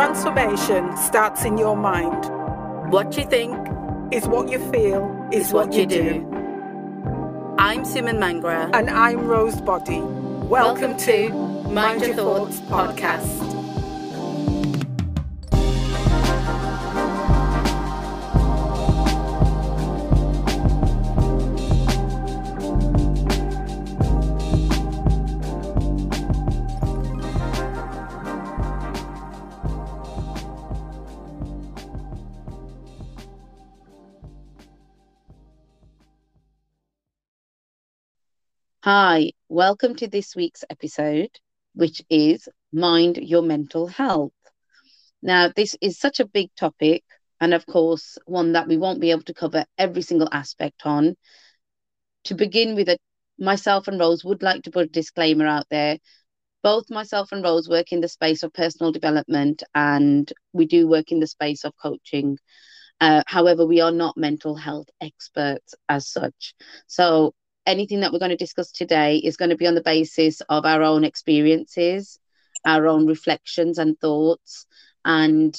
Transformation starts in your mind. What you think is what you feel, is, is what, you do. do. I'm Suman Mangra. And I'm Rose Boddie. Welcome, Welcome to Mind, Mind Your, Your Thoughts, Thoughts podcast. podcast. Hi, welcome to this week's episode, which is Mind Your Mental Health. Now, this is such a big topic, and of course, one that we won't be able to cover every single aspect on. To begin with, myself and Rose would like to put a disclaimer out there. Both myself and Rose work in the space of personal development, and we do work in the space of coaching. Uh, however, we are not mental health experts as such. So, anything that we're going to discuss today is going to be on the basis of our own experiences, our own reflections and thoughts, and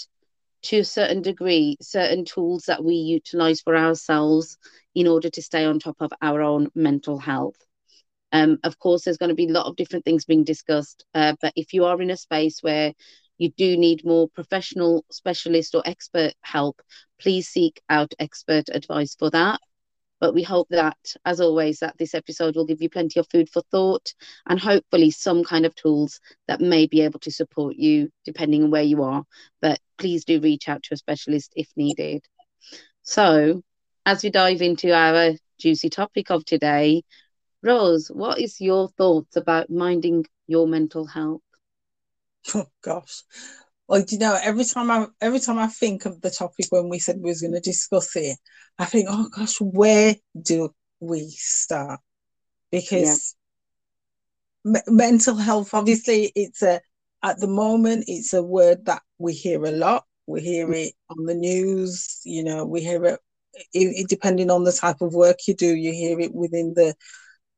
to a certain degree, certain tools that we utilize for ourselves in order to stay on top of our own mental health. Um, of course, there's going to be a lot of different things being discussed, uh, but if you are in a space where you do need more professional, specialist, or expert help, please seek out expert advice for that. But we hope that, as always, that this episode will give you plenty of food for thought and hopefully some kind of tools that may be able to support you depending on where you are. But please do reach out to a specialist if needed. So, as we dive into our juicy topic of today, Rose, what is your thoughts about minding your mental health? Oh gosh, well, you know, every time I every time I think of the topic when we said we was going to discuss it, I think, oh gosh, where do we start? Because yeah. m- mental health, obviously, it's a at the moment it's a word that we hear a lot. We hear mm. it on the news. You know, we hear it, it, it depending on the type of work you do. You hear it within the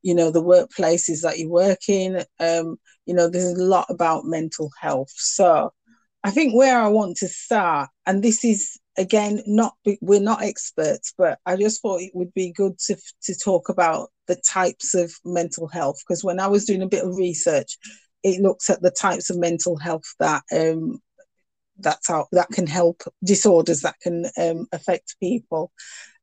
you know the workplaces that you work in um you know there's a lot about mental health so I think where I want to start, and this is again not we're not experts, but I just thought it would be good to to talk about the types of mental health because when I was doing a bit of research, it looks at the types of mental health that um, that's out that can help disorders that can um, affect people.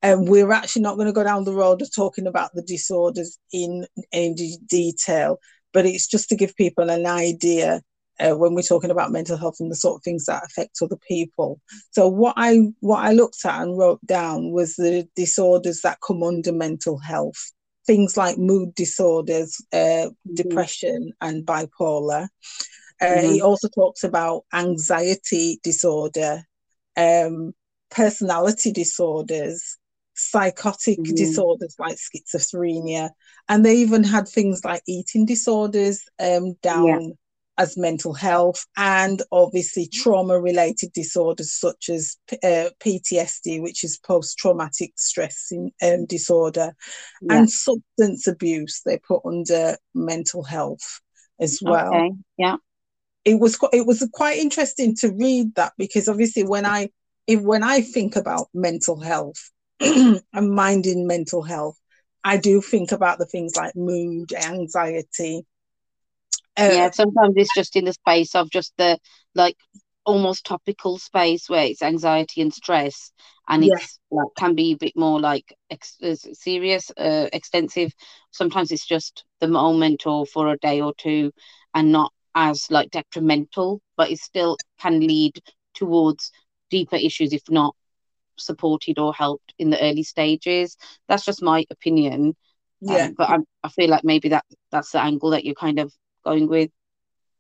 And um, we're actually not going to go down the road of talking about the disorders in any detail, but it's just to give people an idea uh, when we're talking about mental health and the sort of things that affect other people. So what I what I looked at and wrote down was the disorders that come under mental health, things like mood disorders, uh, mm-hmm. depression, and bipolar. Uh, mm-hmm. He also talks about anxiety disorder, um, personality disorders, psychotic mm-hmm. disorders like schizophrenia, and they even had things like eating disorders um, down as mental health and obviously trauma related disorders such as uh, PTSD, which is post traumatic stress in, um, disorder, yeah. and substance abuse, they put under mental health as well. Okay. Yeah. It was it was quite interesting to read that because obviously when I if when I think about mental health and minding mental health, I do think about the things like mood, anxiety, uh, yeah, sometimes it's just in the space of just the like almost topical space where it's anxiety and stress, and it's like, can be a bit more like ex- uh, serious, uh, extensive. Sometimes it's just the moment or for a day or two, and not as like detrimental, but it still can lead towards deeper issues if not supported or helped in the early stages. That's just my opinion. Yeah, um, but I, I feel like maybe that that's the angle that you're kind of going with?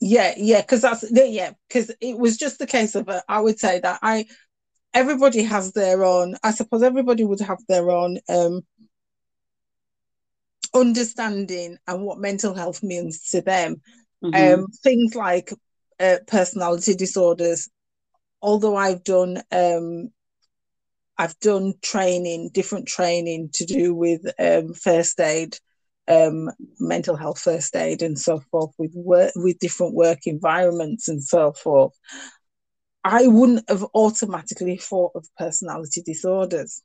Yeah yeah because that's yeah because it was just the case of uh, i would say that i everybody has their own i suppose everybody would have their own um understanding and what mental health means to them. Mm-hmm. um things like uh, personality disorders. Although i've done um i've done training different training to do with um first aid um, mental health first aid and so forth with work with different work environments and so forth. I wouldn't have automatically thought of personality disorders.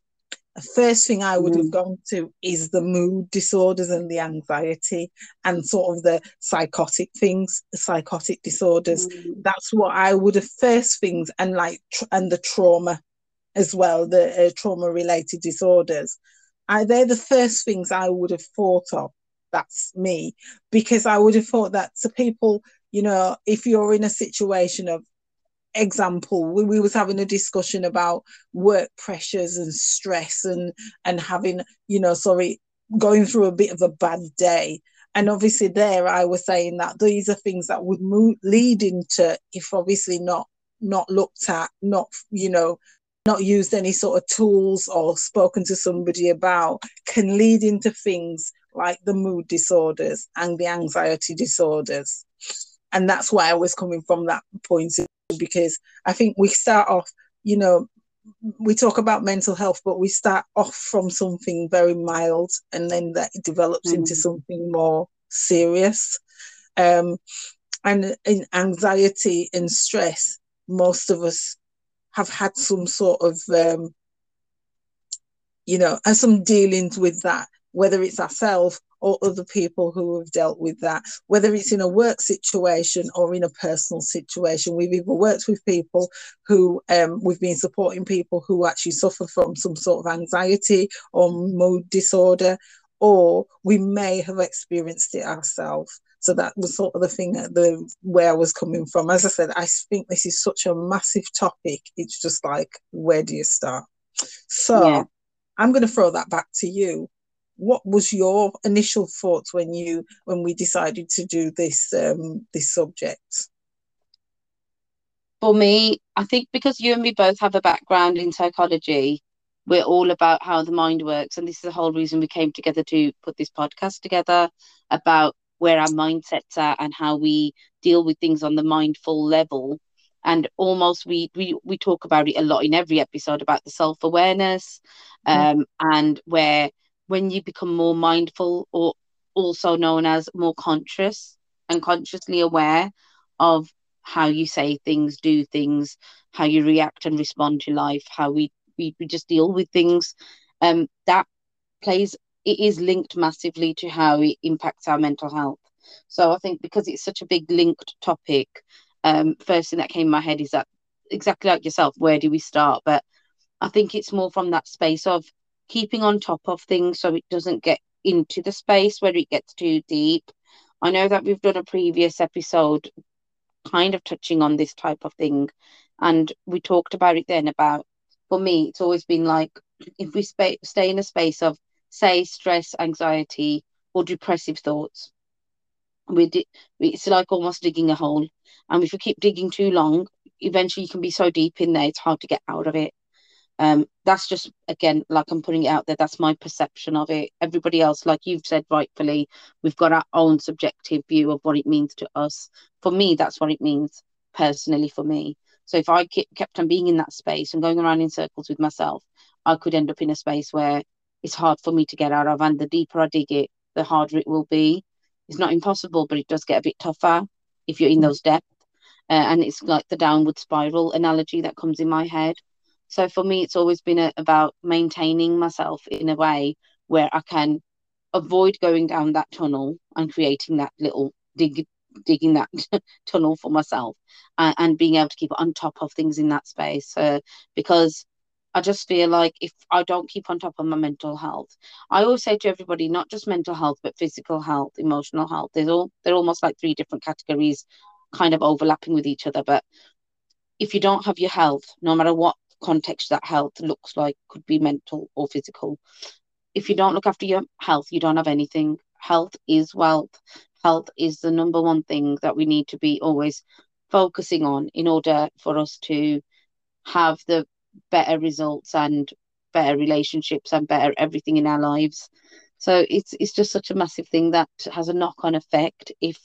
The first thing I would mm. have gone to is the mood disorders and the anxiety and sort of the psychotic things, psychotic disorders. Mm. That's what I would have first things and like and the trauma as well, the uh, trauma related disorders. I, they're the first things I would have thought of. That's me because I would have thought that to people, you know, if you're in a situation of example we, we was having a discussion about work pressures and stress and and having you know sorry going through a bit of a bad day and obviously there i was saying that these are things that would move, lead into if obviously not not looked at not you know not used any sort of tools or spoken to somebody about can lead into things like the mood disorders and the anxiety disorders and that's why i was coming from that point because I think we start off, you know, we talk about mental health, but we start off from something very mild and then that develops mm-hmm. into something more serious. Um, and in anxiety and stress, most of us have had some sort of, um, you know, and some dealings with that, whether it's ourselves or other people who have dealt with that, whether it's in a work situation or in a personal situation. We've either worked with people who um, we've been supporting people who actually suffer from some sort of anxiety or mood disorder, or we may have experienced it ourselves. So that was sort of the thing that the where I was coming from. As I said, I think this is such a massive topic. It's just like, where do you start? So yeah. I'm going to throw that back to you what was your initial thoughts when you when we decided to do this um this subject for me i think because you and me both have a background in psychology we're all about how the mind works and this is the whole reason we came together to put this podcast together about where our mindsets are and how we deal with things on the mindful level and almost we we we talk about it a lot in every episode about the self-awareness mm-hmm. um and where when you become more mindful or also known as more conscious and consciously aware of how you say things, do things, how you react and respond to life, how we, we, we just deal with things. Um, that plays, it is linked massively to how it impacts our mental health. So I think because it's such a big linked topic, um, first thing that came in my head is that exactly like yourself, where do we start? But I think it's more from that space of keeping on top of things so it doesn't get into the space where it gets too deep. I know that we've done a previous episode kind of touching on this type of thing, and we talked about it then about for me, it's always been like if we sp- stay in a space of, say, stress, anxiety, or depressive thoughts, we di- it's like almost digging a hole. And if you keep digging too long, eventually you can be so deep in there, it's hard to get out of it. Um, that's just again, like I'm putting it out there. That's my perception of it. Everybody else, like you've said rightfully, we've got our own subjective view of what it means to us. For me, that's what it means personally. For me, so if I kept on being in that space and going around in circles with myself, I could end up in a space where it's hard for me to get out of. And the deeper I dig it, the harder it will be. It's not impossible, but it does get a bit tougher if you're in those depths. Uh, and it's like the downward spiral analogy that comes in my head. So for me, it's always been a, about maintaining myself in a way where I can avoid going down that tunnel and creating that little dig, digging that tunnel for myself and, and, being able to keep on top of things in that space. Uh, because I just feel like if I don't keep on top of my mental health, I always say to everybody, not just mental health, but physical health, emotional health. There's all they're almost like three different categories, kind of overlapping with each other. But if you don't have your health, no matter what context that health looks like could be mental or physical if you don't look after your health you don't have anything health is wealth health is the number one thing that we need to be always focusing on in order for us to have the better results and better relationships and better everything in our lives. So it's it's just such a massive thing that has a knock-on effect if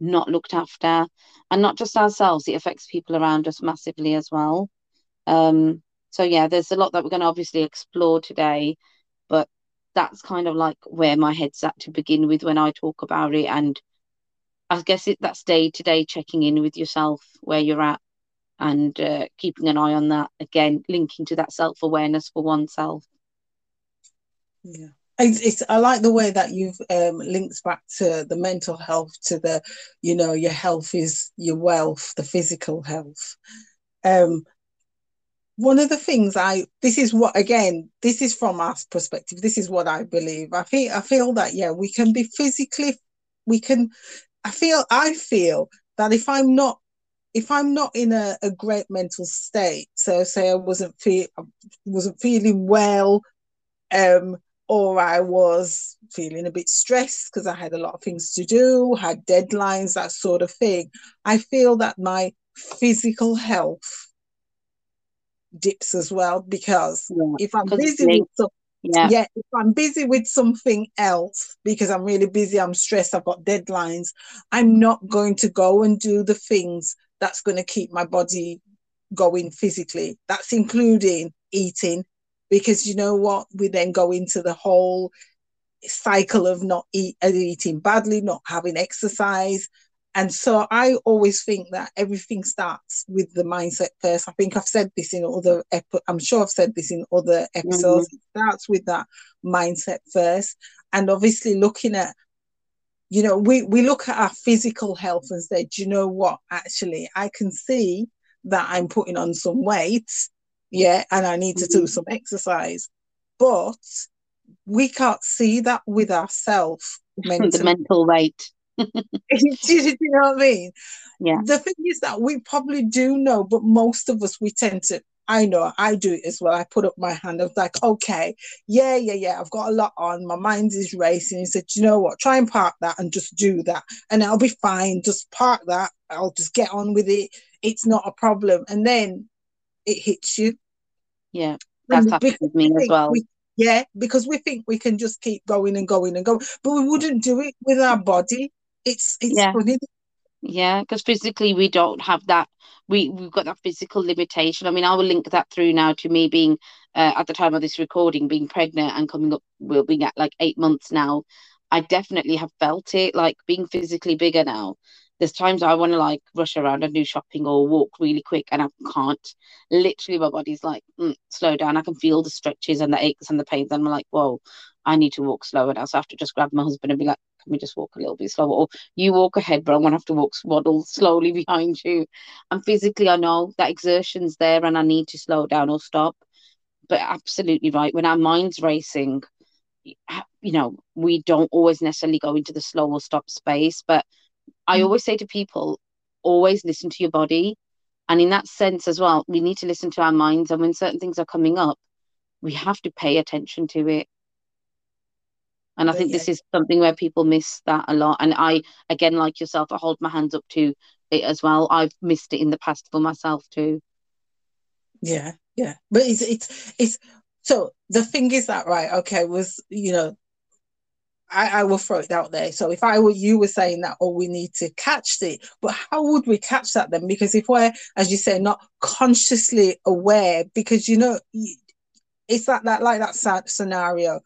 not looked after. And not just ourselves it affects people around us massively as well. Um, so yeah, there's a lot that we're going to obviously explore today, but that's kind of like where my head's at to begin with when I talk about it, and I guess it that's day to day checking in with yourself where you're at. And uh, keeping an eye on that again linking to that self-awareness for oneself. Yeah. It's, it's i like the way that you've um, linked back to the mental health to the you know your health is your wealth the physical health. Um one of the things I this is what again this is from our perspective this is what I believe. I feel I feel that yeah we can be physically we can I feel I feel that if I'm not if I'm not in a, a great mental state so say I wasn't feel wasn't feeling well um or I was feeling a bit stressed because I had a lot of things to do had deadlines that sort of thing I feel that my physical health dips as well because yeah, if I'm busy with some, yeah. yeah, if I'm busy with something else because I'm really busy, I'm stressed, I've got deadlines, I'm not going to go and do the things that's going to keep my body going physically. That's including eating because you know what? We then go into the whole cycle of not eat, eating badly, not having exercise, and so I always think that everything starts with the mindset first. I think I've said this in other, epi- I'm sure I've said this in other episodes. Mm-hmm. It starts with that mindset first. And obviously looking at, you know, we, we look at our physical health and say, do you know what? Actually, I can see that I'm putting on some weight. Yeah. And I need to mm-hmm. do some exercise. But we can't see that with ourselves. the mental weight do you know what I mean? Yeah. The thing is that we probably do know, but most of us we tend to. I know I do it as well. I put up my hand. I was like, okay, yeah, yeah, yeah. I've got a lot on. My mind is racing. He said, you know what? Try and park that and just do that, and I'll be fine. Just park that. I'll just get on with it. It's not a problem. And then it hits you. Yeah, that's happened with me as well. We, yeah, because we think we can just keep going and going and going, but we wouldn't do it with our body. It's it's yeah. funny. Yeah, because physically we don't have that. We we've got that physical limitation. I mean, I will link that through now to me being uh, at the time of this recording, being pregnant and coming up, we'll be at like eight months now. I definitely have felt it, like being physically bigger now. There's times I want to like rush around and do shopping or walk really quick, and I can't. Literally, my body's like, mm, slow down. I can feel the stretches and the aches and the pains, and I'm like, whoa, I need to walk slower now. So I have to just grab my husband and be like, can we just walk a little bit slower? Or you walk ahead, but I'm gonna have to walk waddle slowly behind you. And physically, I know that exertion's there, and I need to slow down or stop. But absolutely right. When our mind's racing, you know, we don't always necessarily go into the slow or stop space. But I mm. always say to people, always listen to your body. And in that sense as well, we need to listen to our minds. And when certain things are coming up, we have to pay attention to it and I think this is something where people miss that a lot. And I, again, like yourself, I hold my hands up to it as well. I've missed it in the past for myself too. Yeah, yeah. But it's it's it's so the thing is that right, okay, was you know, I, I will throw it out there. So if I were you were saying that, oh, we need to catch it, but how would we catch that then? Because if we're, as you say, not consciously aware, because you know, it's that that like that sad scenario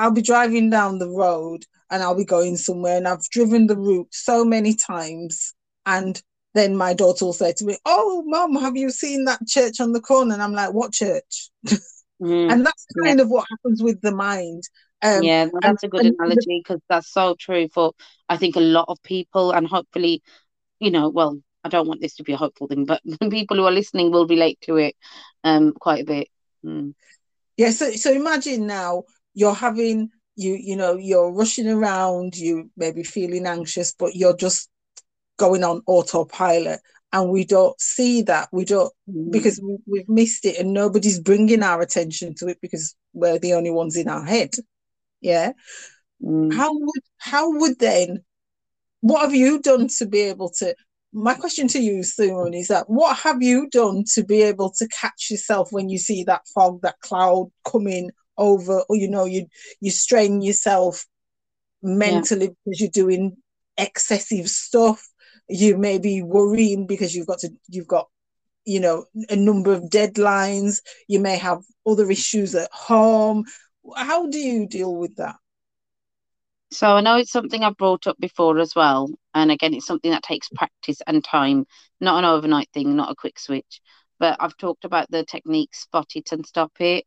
I'll be driving down the road and I'll be going somewhere and I've driven the route so many times and then my daughter will say to me, "Oh, mom, have you seen that church on the corner?" And I'm like, "What church?" Mm, and that's kind yeah. of what happens with the mind. Um, yeah, well, that's and, a good analogy because that's so true for I think a lot of people, and hopefully, you know, well, I don't want this to be a hopeful thing, but people who are listening will relate to it um, quite a bit. Mm. Yeah, so so imagine now you're having you you know you're rushing around you may be feeling anxious but you're just going on autopilot and we don't see that we don't mm. because we, have missed it and nobody's bringing our attention to it because we're the only ones in our head yeah mm. how would how would then what have you done to be able to my question to you soon is that what have you done to be able to catch yourself when you see that fog that cloud coming over or you know you you strain yourself mentally yeah. because you're doing excessive stuff you may be worrying because you've got to you've got you know a number of deadlines you may have other issues at home how do you deal with that So I know it's something I've brought up before as well. And again, it's something that takes practice and time, not an overnight thing, not a quick switch. But I've talked about the technique spot it and stop it.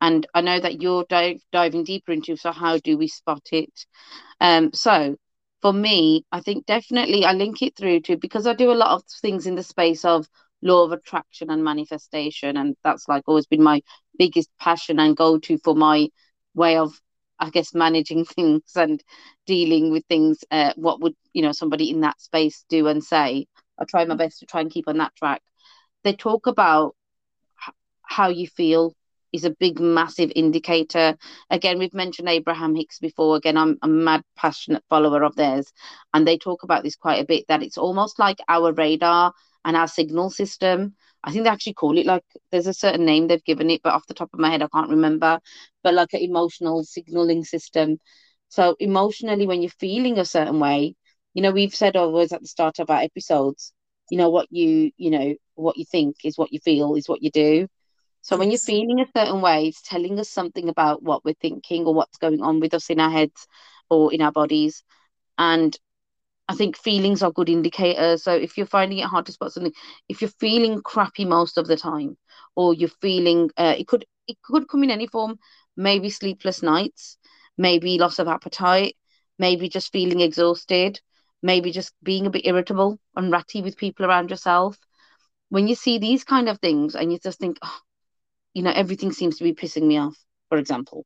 And I know that you're dive, diving deeper into so how do we spot it? Um, so for me, I think definitely I link it through to because I do a lot of things in the space of law of attraction and manifestation. And that's like always been my biggest passion and go to for my way of I guess managing things and dealing with things. Uh, what would you know somebody in that space do and say? I try my best to try and keep on that track. They talk about how you feel is a big, massive indicator. Again, we've mentioned Abraham Hicks before. Again, I'm a mad, passionate follower of theirs, and they talk about this quite a bit. That it's almost like our radar and our signal system. I think they actually call it like there's a certain name they've given it, but off the top of my head, I can't remember. But like an emotional signaling system. So emotionally, when you're feeling a certain way, you know, we've said always at the start of our episodes, you know, what you, you know, what you think is what you feel is what you do. So when you're feeling a certain way, it's telling us something about what we're thinking or what's going on with us in our heads or in our bodies. And I think feelings are good indicators. So if you're finding it hard to spot something, if you're feeling crappy most of the time, or you're feeling uh, it could it could come in any form, maybe sleepless nights, maybe loss of appetite, maybe just feeling exhausted, maybe just being a bit irritable and ratty with people around yourself. When you see these kind of things and you just think, oh, you know, everything seems to be pissing me off, for example,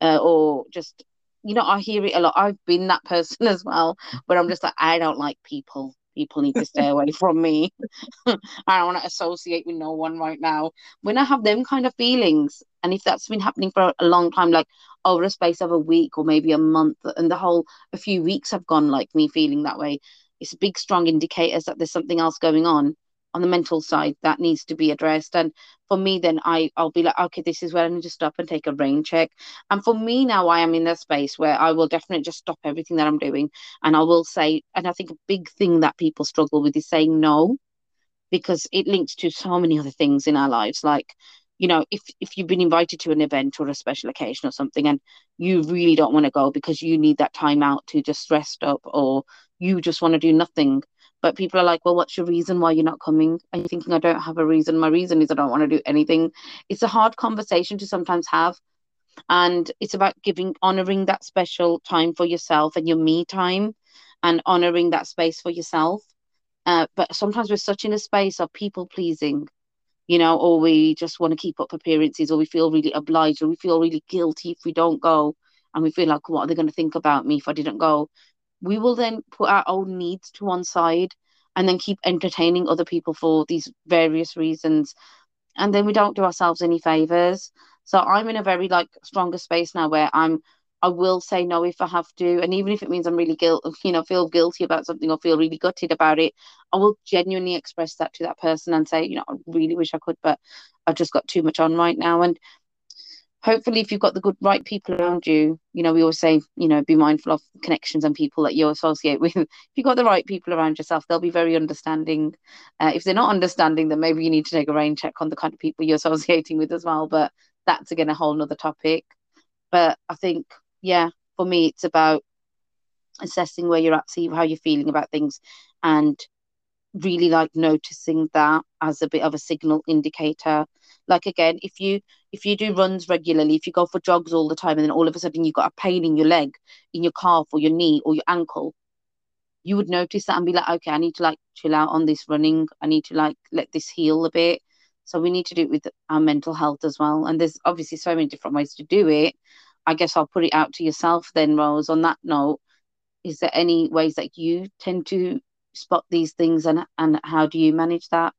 uh, or just you know, I hear it a lot. I've been that person as well, where I'm just like, I don't like people. People need to stay away from me. I don't want to associate with no one right now. When I have them kind of feelings, and if that's been happening for a long time, like over a space of a week or maybe a month, and the whole a few weeks have gone like me feeling that way, it's a big strong indicators that there's something else going on on the mental side that needs to be addressed. And for me then i i'll be like okay this is where i need to stop and take a rain check. And for me now i am in that space where i will definitely just stop everything that i'm doing. And i will say and i think a big thing that people struggle with is saying no because it links to so many other things in our lives. Like you know if if you've been invited to an event or a special occasion or something and you really don't want to go because you need that time out to just rest up or you just want to do nothing but people are like, well, what's your reason why you're not coming? And you're thinking, I don't have a reason. My reason is I don't want to do anything. It's a hard conversation to sometimes have. And it's about giving, honoring that special time for yourself and your me time and honoring that space for yourself. Uh, but sometimes we're such in a space of people pleasing, you know, or we just want to keep up appearances, or we feel really obliged, or we feel really guilty if we don't go. And we feel like, what are they going to think about me if I didn't go? We will then put our own needs to one side and then keep entertaining other people for these various reasons. And then we don't do ourselves any favors. So i'm in a very like stronger space now where i'm i will say no if i have to. And even if it means i'm really guilt you know feel guilty about something or feel really gutted about it i will genuinely express that to that person and say you know i really wish i could but i've just got too much on right now. And hopefully if you've got the good right people around you you know we always say you know be mindful of connections and people that you associate with. If you've got the right people around yourself they'll be very understanding. Uh, if they're not understanding then maybe you need to take a rain check on the kind of people you're associating with as well but that's again a whole nother topic. But i think yeah for me it's about assessing where you're at see how you're feeling about things and really like noticing that as a bit of a signal indicator. Like again if you if you do runs regularly if you go for jogs all the time and then all of a sudden you've got a pain in your leg in your calf or your knee or your ankle you would notice that and be like okay i need to like chill out on this running. I need to like let this heal a bit. So we need to do it with our mental health as well. And there's obviously so many different ways to do it. I guess i'll put it out to yourself then rose. On that note is there any ways that you tend to spot these things and and how do you manage that?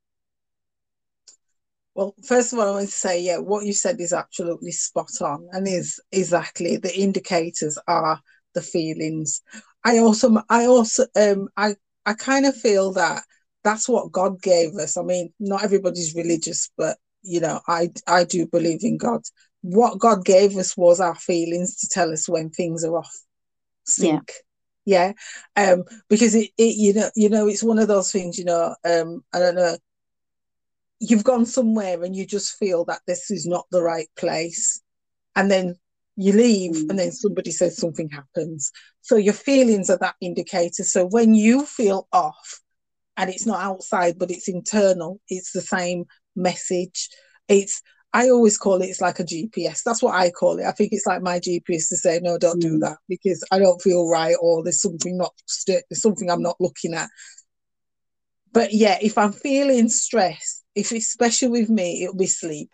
Well first of all i want to say yeah what you said is absolutely spot on and is exactly the indicators are the feelings. I also i also um i i kind of feel that that's what god gave us. I mean not everybody's religious but you know i i do believe in god. What god gave us was our feelings to tell us when things are off sync. yeah yeah um because it, it you know you know it's one of those things you know um i don't know you've gone somewhere and you just feel that this is not the right place and then You leave, Mm. and then somebody says something happens. So your feelings are that indicator. So when you feel off, and it's not outside, but it's internal, it's the same message. It's I always call it it's like a GPS. That's what I call it. I think it's like my GPS to say no, don't do Mm. that because I don't feel right, or there's something not there's something I'm not looking at. But yeah, if I'm feeling stress, if it's especially with me, it'll be sleep.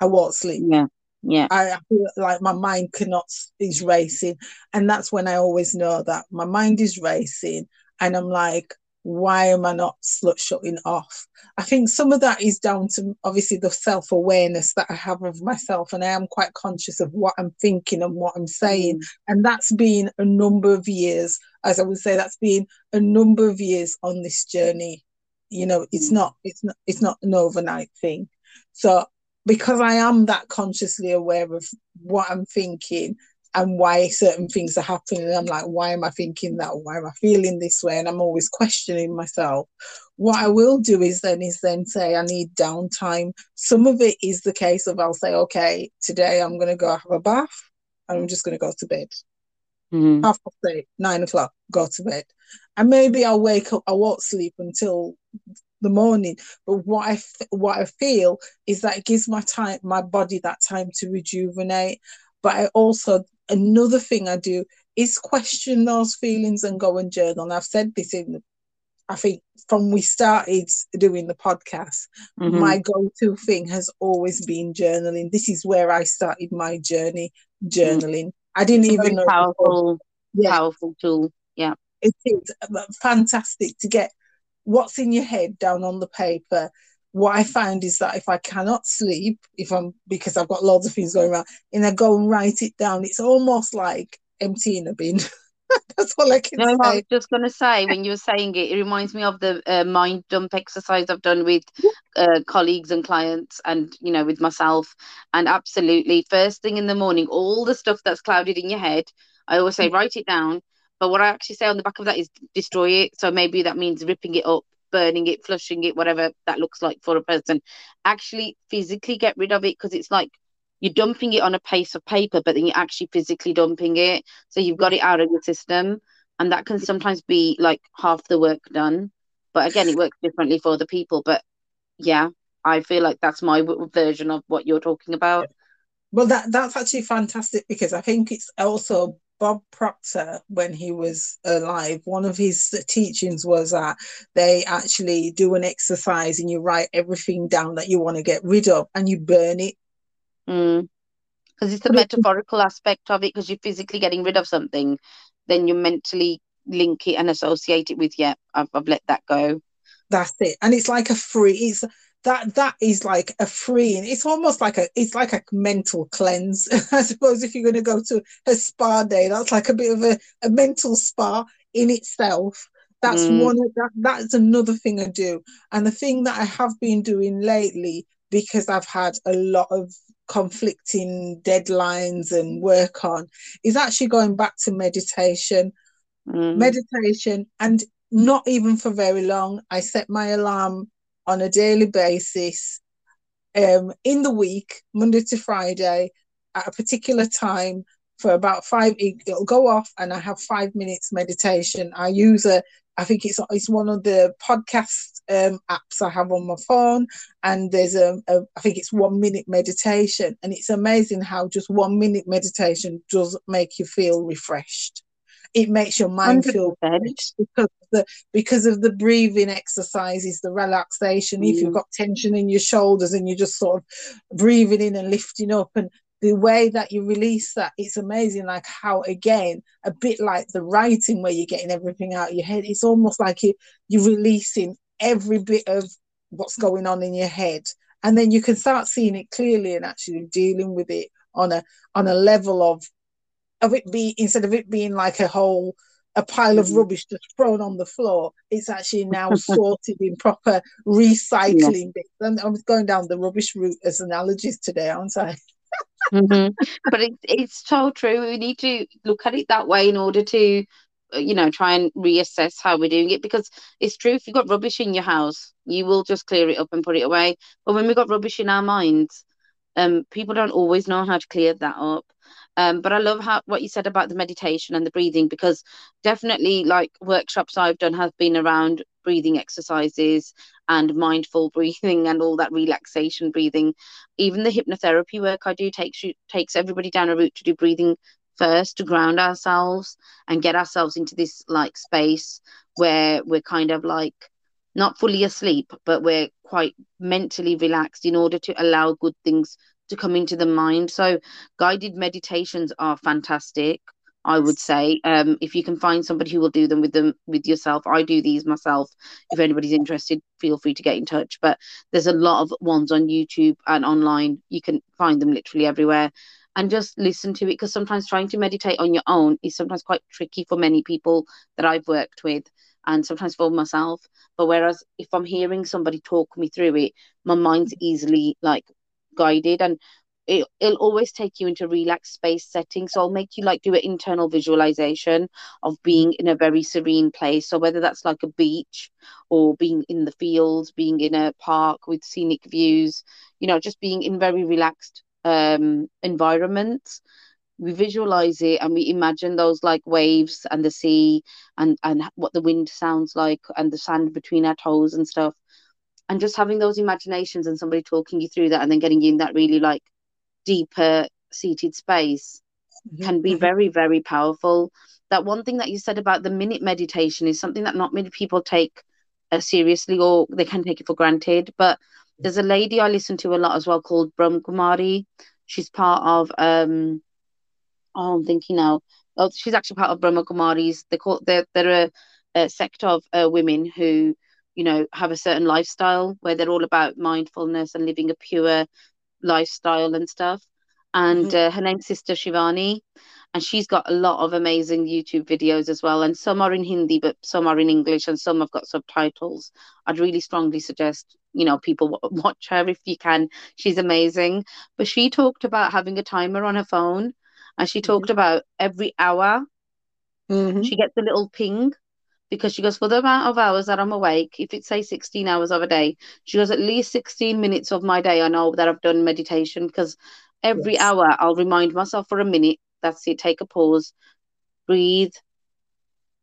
I won't sleep. Yeah. Yeah. I I feel like my mind cannot is racing, and that's when I always know that my mind is racing, and I'm like, why am I not sl- shutting off? I think some of that is down to obviously the self awareness that I have of myself, and I am quite conscious of what I'm thinking and what I'm saying, Mm. and that's been a number of years, as I would say, that's been a number of years on this journey. You know, it's Mm. not, it's not, it's not an overnight thing. So because I am that consciously aware of what I'm thinking and why certain things are happening, I'm like, why am I thinking that? Why am I feeling this way? And I'm always questioning myself. What I will do is then is then say I need downtime. Some of it is the case of I'll say, okay, today I'm gonna go have a bath and I'm just gonna go to bed. Mhm. Half past eight, nine o'clock, go to bed. And maybe I'll wake up, I won't sleep until the morning. But what I f- what I feel is that it gives my time, my body that time to rejuvenate. But I also another thing I do is question those feelings and go and journal. And I've said this in, I think from we started doing the podcast, Mhm. my go-to thing has always been journaling. This is where I started my journey, journaling. I didn't even know. powerful, Yeah, powerful tool. Yeah. it is uh, fantastic to get what's in your head down on the paper. What I find is that if I cannot sleep, if I'm because I've got loads of things going around, and I go and write it down, it's almost like emptying a bin. That's all I can No, I was say. just going to say, when you were saying it, it reminds me of the uh, mind dump exercise I've done with uh, colleagues and clients and, you know, with myself. And absolutely, first thing in the morning, all the stuff that's clouded in your head, I always say, write it down. But what I actually say on the back of that is destroy it. So maybe that means ripping it up, burning it, flushing it, whatever that looks like for a person. Actually, physically get rid of it because it's like you're dumping it on a piece of paper, but then you're actually physically dumping it. So you've got it out of your system. And that can sometimes be like half the work done. But again, it works differently for other people. But yeah, I feel like that's my version of what you're talking about. Well, that that's actually fantastic because I think it's also Bob Proctor when he was alive. One of his teachings was that they actually do an exercise and you write everything down that you want to get rid of and you burn it. Mm. Because it's the metaphorical aspect of it, because you're physically getting rid of something, then you mentally link it and associate it with, yeah, I've, I've let that go. That's it. And it's like a free. It's that that is like a freeing. It's almost like a it's like a mental cleanse. I suppose if you're going to go to a spa day, that's like a bit of a, a mental spa in itself. That's Mm. one. of- That that's another thing I do. And the thing that I have been doing lately, because I've had a lot of conflicting deadlines and work on, is actually going back to meditation Mm. meditation and not even for very long. I set my alarm on a daily basis um, in the week, Monday to Friday, at a particular time for about five. It, it'll go off, and I have five minutes meditation. I use a, I think it's it's one of the podcast um, apps I have on my phone, and there's a, a, I think it's one minute meditation, and it's amazing how just one minute meditation does make you feel refreshed. It makes your mind feel 100%. refreshed because of the because of the breathing exercises, the relaxation. If you've Mm. got tension in your shoulders and you're just sort of breathing in and lifting up, and the way that you release that, it's amazing. Like how again, a bit like the writing where you're getting everything out of your head. It's almost like you you're releasing every bit of what's going on in your head, and then you can start seeing it clearly and actually dealing with it on a on a level of of it be instead of it being like a whole a pile of Mhm. rubbish just thrown on the floor it's actually now sorted in proper recycling bits and i'm going down the rubbish route as analogies today aren't i hmm But it's it's so true. We need to look at it that way in order to, uh, you know, try and reassess how we're doing it. Because it's true, if you've got rubbish in your house, you will just clear it up and put it away. But when we've got rubbish in our minds, um, people don't always know how to clear that up. Um, but I love how what you said about the meditation and the breathing because definitely like workshops I've done have been around breathing exercises and mindful breathing and all that relaxation breathing. Even the hypnotherapy work I do takes you takes everybody down a route to do breathing first to ground ourselves and get ourselves into this like space where we're kind of like not fully asleep, but we're quite mentally relaxed in order to allow good things to come into the mind. So guided meditations are fantastic. I would say um, if you can find somebody who will do them with them with yourself. I do these myself. If anybody's interested, feel free to get in touch. But there's a lot of ones on YouTube and online. You can find them literally everywhere, and just listen to it because sometimes trying to meditate on your own is sometimes quite tricky for many people that I've worked with, and sometimes for myself. But whereas if I'm hearing somebody talk me through it, my mind's easily like guided and it, it'll always take you into relaxed space setting so i'll make you like do an internal visualization of being in a very serene place. So whether that's like a beach or being in the fields being in a park with scenic views you know just being in very relaxed um environments. We visualize it and we imagine those like waves and the sea and and what the wind sounds like and the sand between our toes and stuff and just having those imaginations and somebody talking you through that and then getting you in that really like deeper seated space mm-hmm. can be mm-hmm. very very powerful that one thing that you said about the minute meditation is something that not many people take uh, seriously or they can take it for granted but there's a lady i listen to a lot as well called Brahm Kumari she's part of um oh i'm thinking now oh she's actually part of Brahma Kumaris they call they're, they're a, a sect of uh, women who you know have a certain lifestyle where they're all about mindfulness and living a pure lifestyle and stuff and mm-hmm. uh, her name's sister shivani and she's got a lot of amazing youtube videos as well and some are in hindi but some are in english and some have got subtitles i'd really strongly suggest you know people watch her if you can she's amazing but she talked about having a timer on her phone and she talked mm-hmm. about every hour mm-hmm. she gets a little ping because she goes, for the amount of hours that I'm awake, if it's say 16 hours of a day, she goes, at least 16 minutes of my day, I know that I've done meditation because every yes. hour I'll remind myself for a minute. That's it. Take a pause, breathe,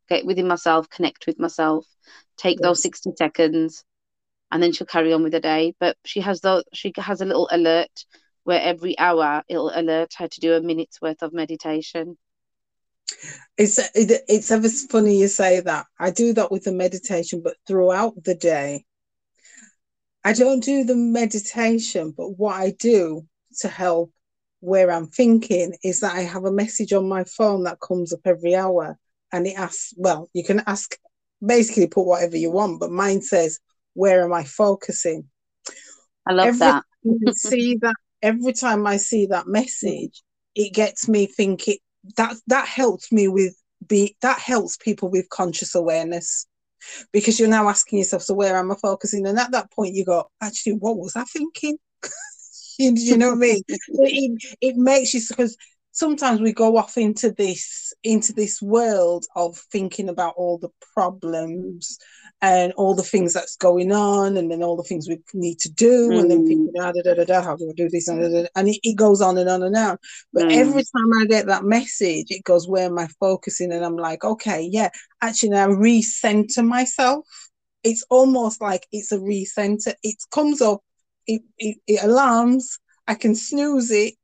get within myself, connect with myself, take yes. those 60 seconds, and then she'll carry on with the day. But she has those, she has a little alert where every hour it'll alert her to do a minute's worth of meditation. It's it, it's ever funny you say that. I do that with the meditation, but throughout the day, I don't do the meditation. But what I do to help where I'm thinking is that I have a message on my phone that comes up every hour, and it asks. Well, you can ask basically put whatever you want, but mine says, "Where am I focusing?" I love every that. see that every time I see that message, it gets me thinking that that helps me with be that helps people with conscious awareness. Because you're now asking yourself so where am i focusing? And at that point you go actually what was i thinking? You, you know what i mean? It, it makes you because sometimes we go off into this into this world of thinking about all the problems and all the things that's going on and then all the things we need to do mm. and then thinking ah, da, da, da, da, how do I do this and, and it, it, goes on and on and on but mm. every time I get that message it goes where am I focusing and I'm like okay yeah actually I recenter myself it's almost like it's a recenter it comes up it, it, it alarms I can snooze it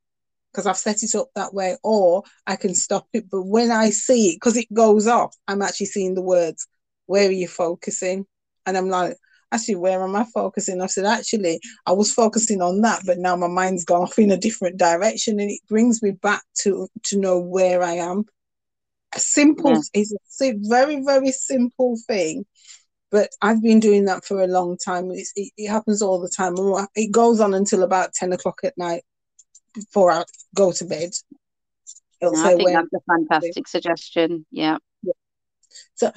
because I've set it up that way, or I can stop it. But when I see it, because it goes off, I'm actually seeing the words, Where are you focusing? And I'm like, Actually, where am I focusing? I said, Actually, I was focusing on that, but now my mind's gone off in a different direction. And it brings me back to, to know where I am. A simple, yeah. it's a very, very simple thing but I've been doing that for a long time. It, it, happens all the time. It goes on until about 10 o'clock at night before I go to bed. No, I think that's a fantastic suggestion. Yeah. yeah. So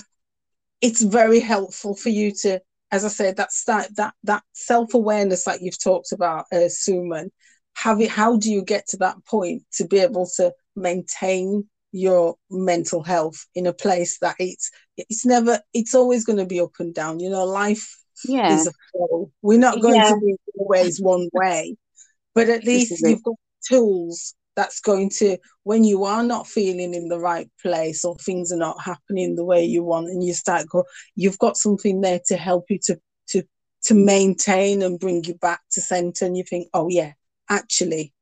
it's very helpful for you to, as I said, that start that that self awareness that you've talked about, uh, Suman. Have it. How do you get to that point to be able to maintain your mental health in a place that it's it's never it's always going to be up and down. You know, life yeah. is a flow. We're not going yeah. to be always one way, but at least you've got tools that's going to when you are not feeling in the right place or things are not happening the way you want and you start go you've got something there to help you to to to maintain and bring you back to center and you think oh yeah actually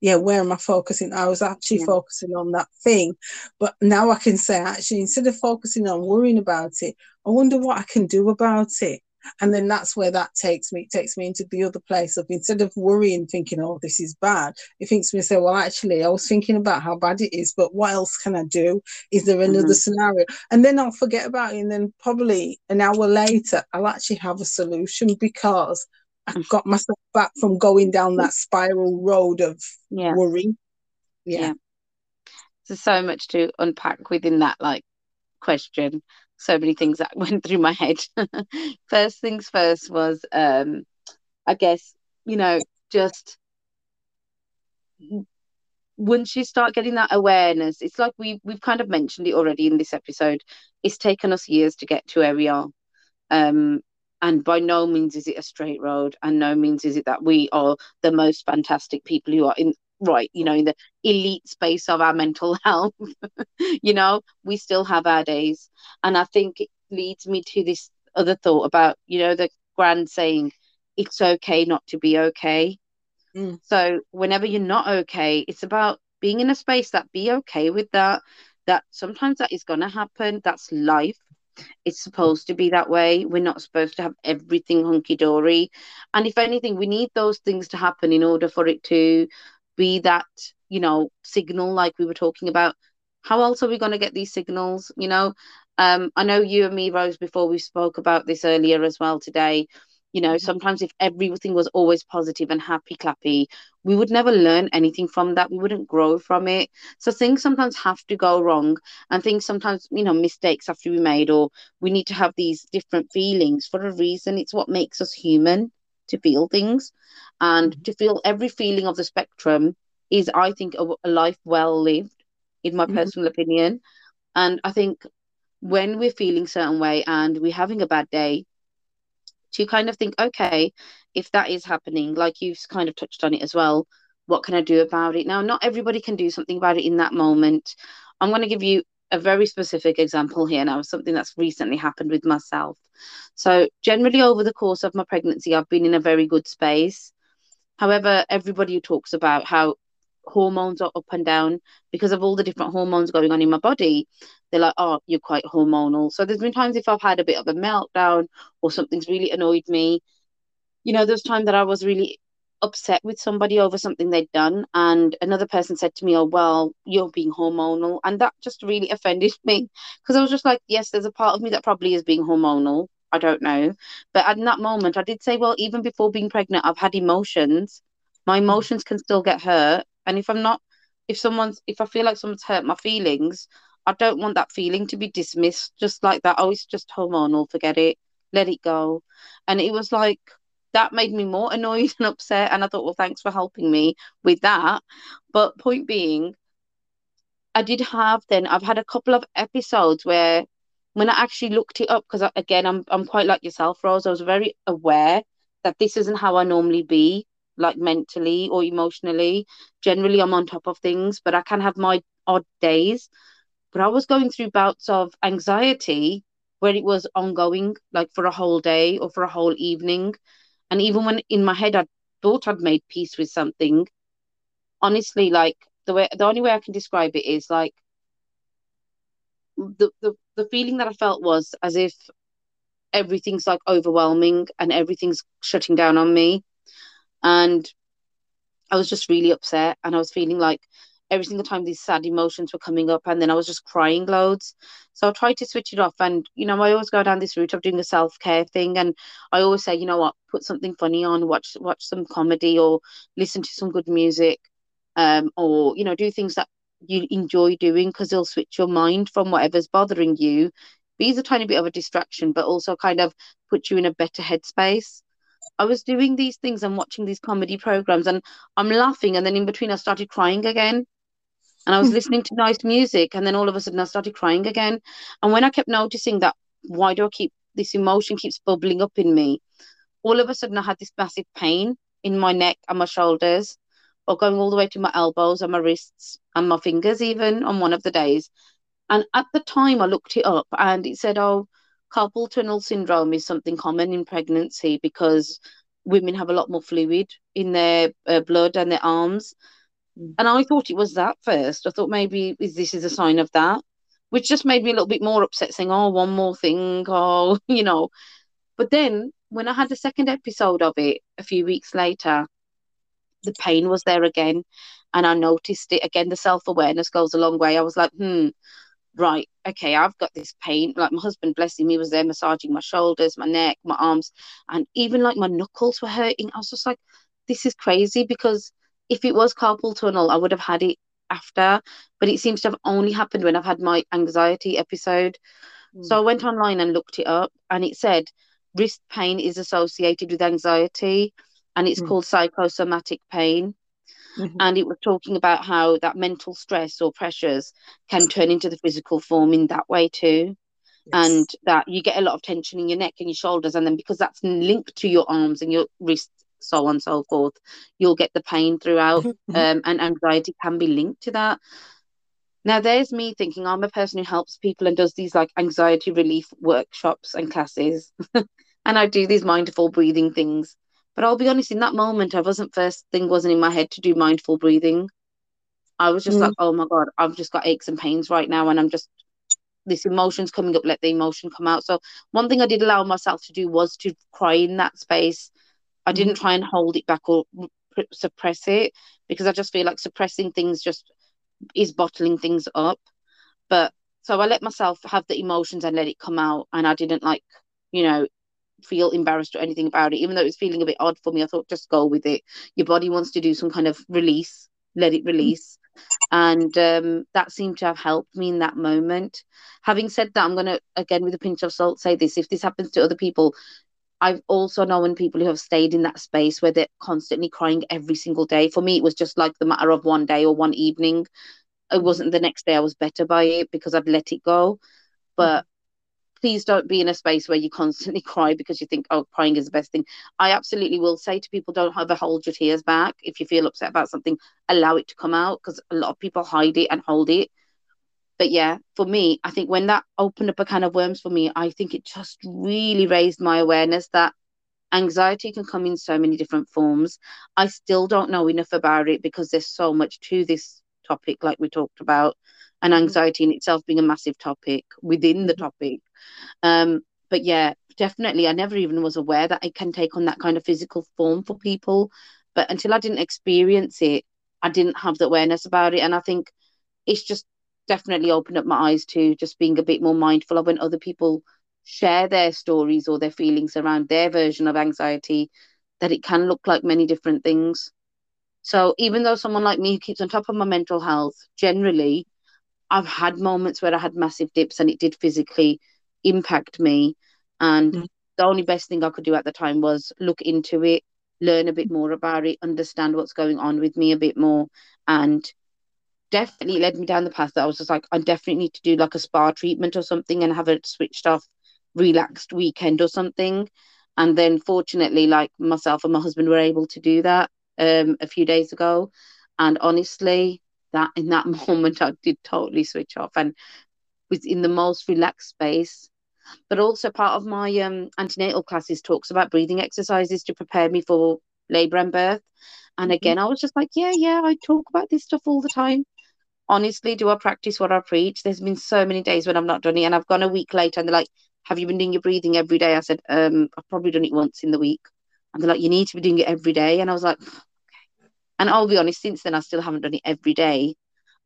yeah where am i focusing? I was actually yeah. focusing on that thing. But now i can say actually instead of focusing on worrying about it i wonder what i can do about it and then that's where that takes me it takes me into the other place of instead of worrying thinking oh this is bad it thinks me say well actually i was thinking about how bad it is but what else can i do is there another mm-hmm. scenario and then i'll forget about it and then probably an hour later i'll actually have a solution because i mm. got myself back from going down that spiral road of yeah. worry yeah. yeah there's so much to unpack within that like question so many things that went through my head. first things first was, um, I guess, you know, just once you start getting that awareness, it's like we we've kind of mentioned it already in this episode. It's taken us years to get to where we are. Um, and by no means is it a straight road, and no means is it that we are the most fantastic people who are in right, you know, in the elite space of our mental health. you know, we still have our days. And I think it leads me to this other thought about, you know, the grand saying, it's okay not to be okay. Mm. So whenever you're not okay, it's about being in a space that be okay with that. That sometimes that is gonna happen. That's life. It's supposed to be that way. We're not supposed to have everything hunky dory. And if anything, we need those things to happen in order for it to be that you know signal like we were talking about how else are we going to get these signals you know? Um i know you and me rose before we spoke about this earlier as well today you know mm-hmm. sometimes if everything was always positive and happy clappy we would never learn anything from that. We wouldn't grow from it. So things sometimes have to go wrong and things sometimes you know mistakes have to be made or we need to have these different feelings. For a reason it's what makes us human to feel things and mm-hmm. to feel every feeling of the spectrum is i think a, a life well lived in my mm-hmm. personal opinion and i think when we're feeling certain way and we're having a bad day to kind of think okay if that is happening like you've kind of touched on it as well what can i do about it now not everybody can do something about it in that moment i'm going to give you a very specific example here now, something that's recently happened with myself. So, generally, over the course of my pregnancy, I've been in a very good space. However, everybody talks about how hormones are up and down because of all the different hormones going on in my body. They're like, oh, you're quite hormonal. So, there's been times if I've had a bit of a meltdown or something's really annoyed me, you know, there's time that I was really upset with somebody over something they'd done and another person said to me oh well you're being hormonal. And that just really offended me because i was just like yes there's a part of me that probably is being hormonal. I don't know. But in that moment i did say well even before being pregnant i've had emotions. My mm-hmm. emotions can still get hurt and if i'm not if someone's if i feel like someone's hurt my feelings i don't want that feeling to be dismissed just like that. Oh it's just hormonal forget it let it go. And it was like that made me more annoyed and upset. And I thought, well, thanks for helping me with that. But point being, I did have then, I've had a couple of episodes where when I actually looked it up, because again, I'm, I'm quite like yourself, Rose, I was very aware that this isn't how I normally be, like mentally or emotionally. Generally, I'm on top of things, but I can have my odd days. But I was going through bouts of anxiety where it was ongoing, like for a whole day or for a whole evening. And even when in my head I thought I'd made peace with something, honestly, like the way the only way I can describe it is like the the, the feeling that I felt was as if everything's like overwhelming and everything's shutting down on me. And I was just really upset and I was feeling like every single time these sad emotions were coming up and then I was just crying loads. So I tried to switch it off and you know, I always go down this route of doing a self-care thing and I always say, you know what, put something funny on, watch watch some comedy or listen to some good music. Um, or, you know, do things that you enjoy doing because it'll switch your mind from whatever's bothering you. Be a tiny bit of a distraction, but also kind of put you in a better headspace. I was doing these things and watching these comedy programs and I'm laughing and then in between I started crying again and I was listening to nice music, and then all of a sudden I started crying again. And when I kept noticing that, why do I keep this emotion keeps bubbling up in me? All of a sudden, I had this massive pain in my neck and my shoulders. or going all the way to my elbows and my wrists and my fingers, even on one of the days. And at the time, I looked it up and it said, oh, carpal tunnel syndrome is something common in pregnancy because women have a lot more fluid in their uh, blood and their arms. Mm. And I thought it was that first. I thought maybe this is a sign of that, which just made me a little bit more upset, saying, oh, one more thing, oh, you know. But then when I had the second episode of it a few weeks later, the pain was there again. And I noticed it again. The self awareness goes a long way. I was like, hmm, right, okay, I've got this pain. Like my husband, blessing me, was there massaging my shoulders, my neck, my arms, and even like my knuckles were hurting. I was just like, this is crazy because if it was carpal tunnel, I would have had it after, but it seems to have only happened when I've had my anxiety episode. Mm. So I went online and looked it up, and it said wrist pain is associated with anxiety, and it's mm. called psychosomatic pain. Mm-hmm. And it was talking about how that mental stress or pressures can turn into the physical form in that way too. Yes. And that you get a lot of tension in your neck and your shoulders, and then because that's linked to your arms and your wrists, so on and so forth, you'll get the pain throughout. Mm-hmm. um, and anxiety can be linked to that. Now, there's me thinking I'm a person who helps people and does these like anxiety relief workshops and classes. and I do these mindful breathing things. But I'll be honest, in that moment, I wasn't first thing wasn't in my head to do mindful breathing. I was just mm. like, oh my God, I've just got aches and pains right now. And I'm just, this emotion's coming up, let the emotion come out. So, one thing I did allow myself to do was to cry in that space. I mm. didn't try and hold it back or suppress it because I just feel like suppressing things just is bottling things up. But so I let myself have the emotions and let it come out. And I didn't like, you know, feel embarrassed or anything about it. Even though it was feeling a bit odd for me, I thought just go with it. Your body wants to do some kind of release, let it release. And um, that seemed to have helped me in that moment. Having said that, I'm going to, again, with a pinch of salt, say this if this happens to other people, I've also known people who have stayed in that space where they're constantly crying every single day. For me, it was just like the matter of one day or one evening. It mm-hmm. wasn't the next day I was better by it because I'd let it go. But mm-hmm. please don't be in a space where you constantly cry because you think, oh, crying is the best thing. I absolutely will say to people, don't ever hold your tears back. If you feel upset about something, allow it to come out because a lot of people hide it and hold it. But yeah, for me, I think when that opened up a can of worms for me, I think it just really raised my awareness that anxiety can come in so many different forms. I still don't know enough about it because there's so much to this topic, like we talked about, and mm-hmm. anxiety in itself being a massive topic within the mm-hmm. topic. Um, but yeah, definitely, I never even was aware that it can take on that kind of physical form for people. But until I didn't experience it, I didn't have the awareness about it. And I think it's just definitely opened up my eyes to just being a bit more mindful of when other people share their stories or their feelings around their version of anxiety, that it can look like many different things. So even though someone like me keeps on top of my mental health, generally, I've had moments where I had massive dips and it did physically impact me. And mm. the only best thing I could do at the time was look into it, learn a bit more about it, understand what's going on with me a bit more. And definitely led me down the path that I was just like, I definitely need to do like a spa treatment or something and have a switched off, relaxed weekend or something. And then fortunately, like myself and my husband were able to do that um, a few days ago. And honestly, that in that moment I did totally switch off and was in the most relaxed space but also part of my um, antenatal classes talks about breathing exercises to prepare me for labor and birth. And mm-hmm. again, I was just like, yeah, yeah, I talk about this stuff all the time. Honestly, do I practice what I preach? There's been so many days when I've not done it, and I've gone a week later, and they're like, "Have you been doing your breathing every day?" I said, um, "I've probably done it once in the week," and they're like, "You need to be doing it every day." And I was like, "Okay." And I'll be honest, since then I still haven't done it every day.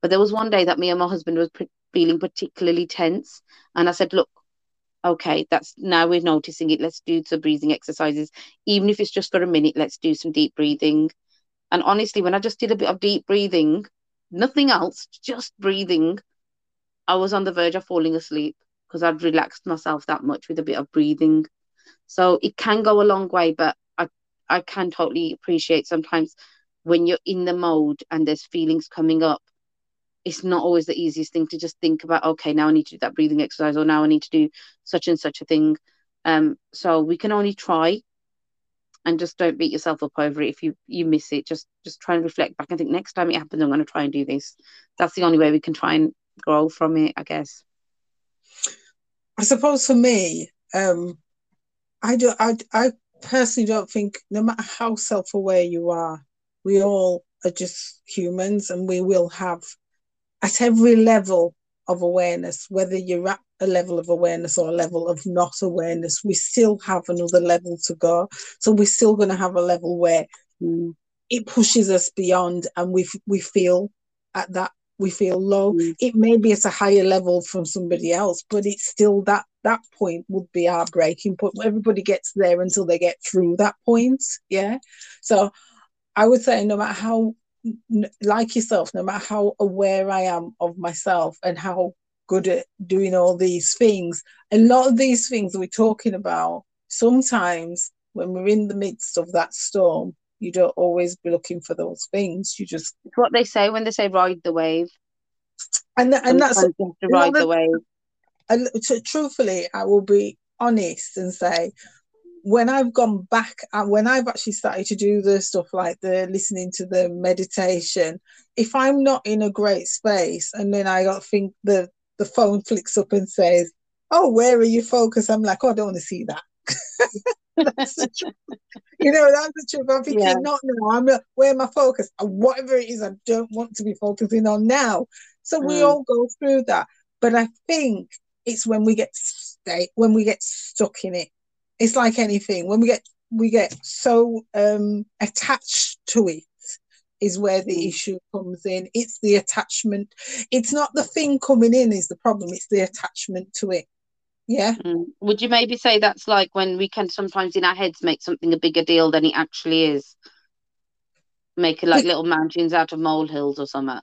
But there was one day that me and my husband was pre- feeling particularly tense, and I said, "Look, okay, that's now we're noticing it. Let's do some breathing exercises. Even if it's just for a minute, let's do some deep breathing. And honestly, when I just did a bit of deep breathing, nothing else, just breathing, I was on the verge of falling asleep because I'd relaxed myself that much with a bit of breathing. So it can go a long way, but I, I can totally appreciate sometimes when you're in the mode and there's feelings coming up it's not always the easiest thing to just think about okay now i need to do that breathing exercise or now i need to do such and such a thing um so we can only try and just don't beat yourself up over it if you you miss it. Just just try and reflect back and think next time it happens i'm going to try and do this. That's the only way we can try and grow from it i guess. I suppose for me um i do i i personally don't think no matter how self-aware you are we all are just humans and we will have at every level of awareness whether you're at a level of awareness or a level of not awareness, we still have another level to go. So we're still going to have a level where mm. it pushes us beyond and we we feel at that we feel low. Mm. It may be at a higher level from somebody else, but it's still that that point would be our breaking point. Everybody gets there until they get through that point. Yeah. So I would say no matter how like yourself, no matter how aware I am of myself and how good at doing all these things. A lot of these things we're talking about, sometimes when we're in the midst of that storm, you don't always be looking for those things. You just it's what they say when they say ride the wave. And and that's to ride the wave. And truthfully, I will be honest and say when I've gone back and when I've actually started to do the stuff like the listening to the meditation, if I'm not in a great space and then I got think the the phone flicks up and says, "Oh, where are you focused?" I'm like, "Oh, I don't want to see that." that's the truth. You know, that's the truth. I'm thinking, yeah. not now. I'm like, where am I focused? Whatever it is, I don't want to be focusing on now. So mm. we all go through that. But I think it's when we get stay when we get stuck in it. It's like anything. When we get we get so um attached to it is where the mm. issue comes in. It's the attachment. It's not the thing coming in is the problem. It's the attachment to it. Yeah. Mm. Would you maybe say that's like when we can sometimes in our heads make something a bigger deal than it actually is? Making like little mountains out of molehills or something.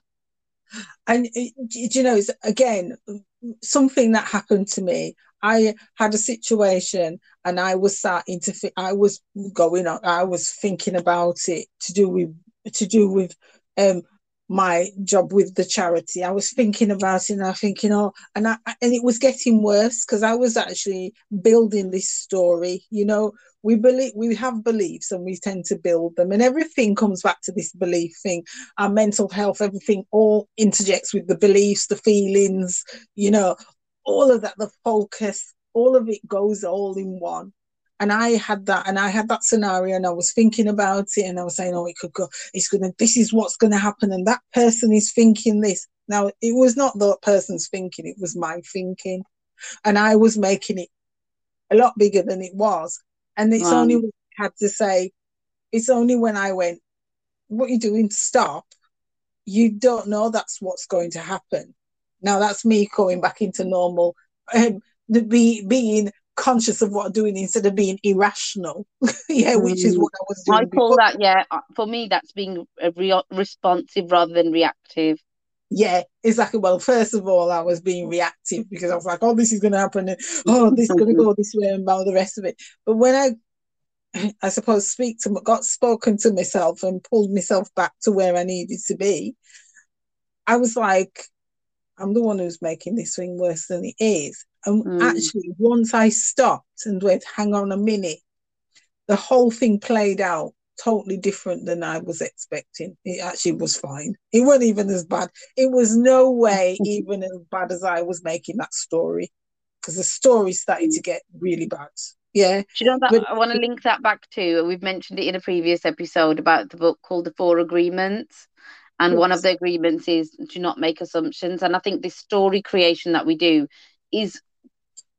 And uh, you know, it's, again, something that happened to me. I had a situation and I was starting to, I was going on, I was thinking about it to do with to do with um, my job with the charity. I was thinking about it and I thinking, oh, and I, and it was getting worse because I was actually building this story. You know, we believe we have beliefs and we tend to build them, and everything comes back to this belief thing. Our mental health, everything all interjects with the beliefs, the feelings, you know, all of that, the focus, all of it goes all in one and I had that, and I had that scenario, and I was thinking about it, and I was saying, "Oh, it could go. It's gonna. This is what's gonna happen," and that person is thinking this. Now, it was not that person's thinking; it was my thinking, and I was making it a lot bigger than it was. And it's wow. only when I had to say, it's only when I went, "What are you doing? Stop!" You don't know that's what's going to happen. Now that's me going back into normal. Um, the be being conscious of what I'm doing instead of being irrational. yeah, mm. which is mm. what I was doing. I call before. that, yeah, uh, for me, that's being re- responsive rather than reactive. Yeah, exactly. Well, first of all, I was being reactive because I was like, oh, this is going to happen. And, oh, this is going to go this way and all the rest of it. But when I, I suppose, speak to, got spoken to myself and pulled myself back to where I needed to be, I was like, I'm the one who's making this thing worse than it is. And mm. actually, once I stopped and went, hang on a minute, the whole thing played out totally different than I was expecting. It actually was fine. It wasn't even as bad. It was no way even as bad as I was making that story because the story started to get really bad. Yeah. Do you know that but, I want to link that back to? We've mentioned it in a previous episode about the book called The Four Agreements. And yes. one of the agreements is to not make assumptions. And I think this story creation that we do is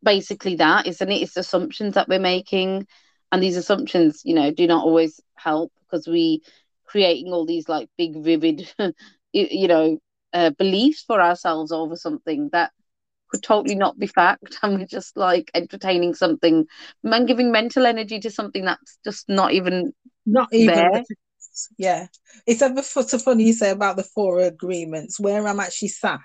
basically that, isn't it? It's assumptions that we're making. And these assumptions, you know, do not always help because we creating all these like big, vivid, you know, uh, beliefs for ourselves over something that could totally not be fact. And we're just like entertaining something and giving mental energy to something that's just not even not even there. Yeah, it's ever so funny you say about the four agreements where I'm actually sat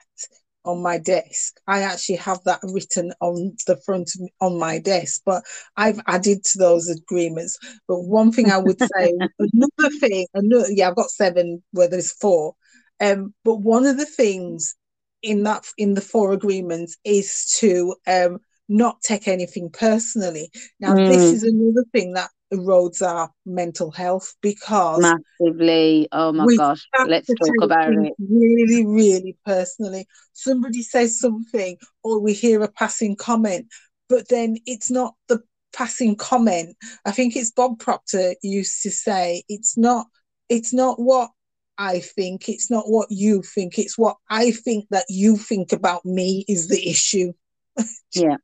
on my desk. I actually have that written on the front of on my desk, but I've added to those agreements. But one thing I would say, another thing, another, yeah, I've got seven where there's four. Um, but one of the things in that in the four agreements is to um not take anything personally. Now, mm. this is another thing that erodes our mental health because massively. Oh my gosh, let's talk about it. Really, really personally. Somebody says something, or we hear a passing comment, but then it's not the passing comment. I think it's Bob Proctor used to say, it's not, it's not what I think, it's not what you think, it's what I think that you think about me is the issue. Yeah.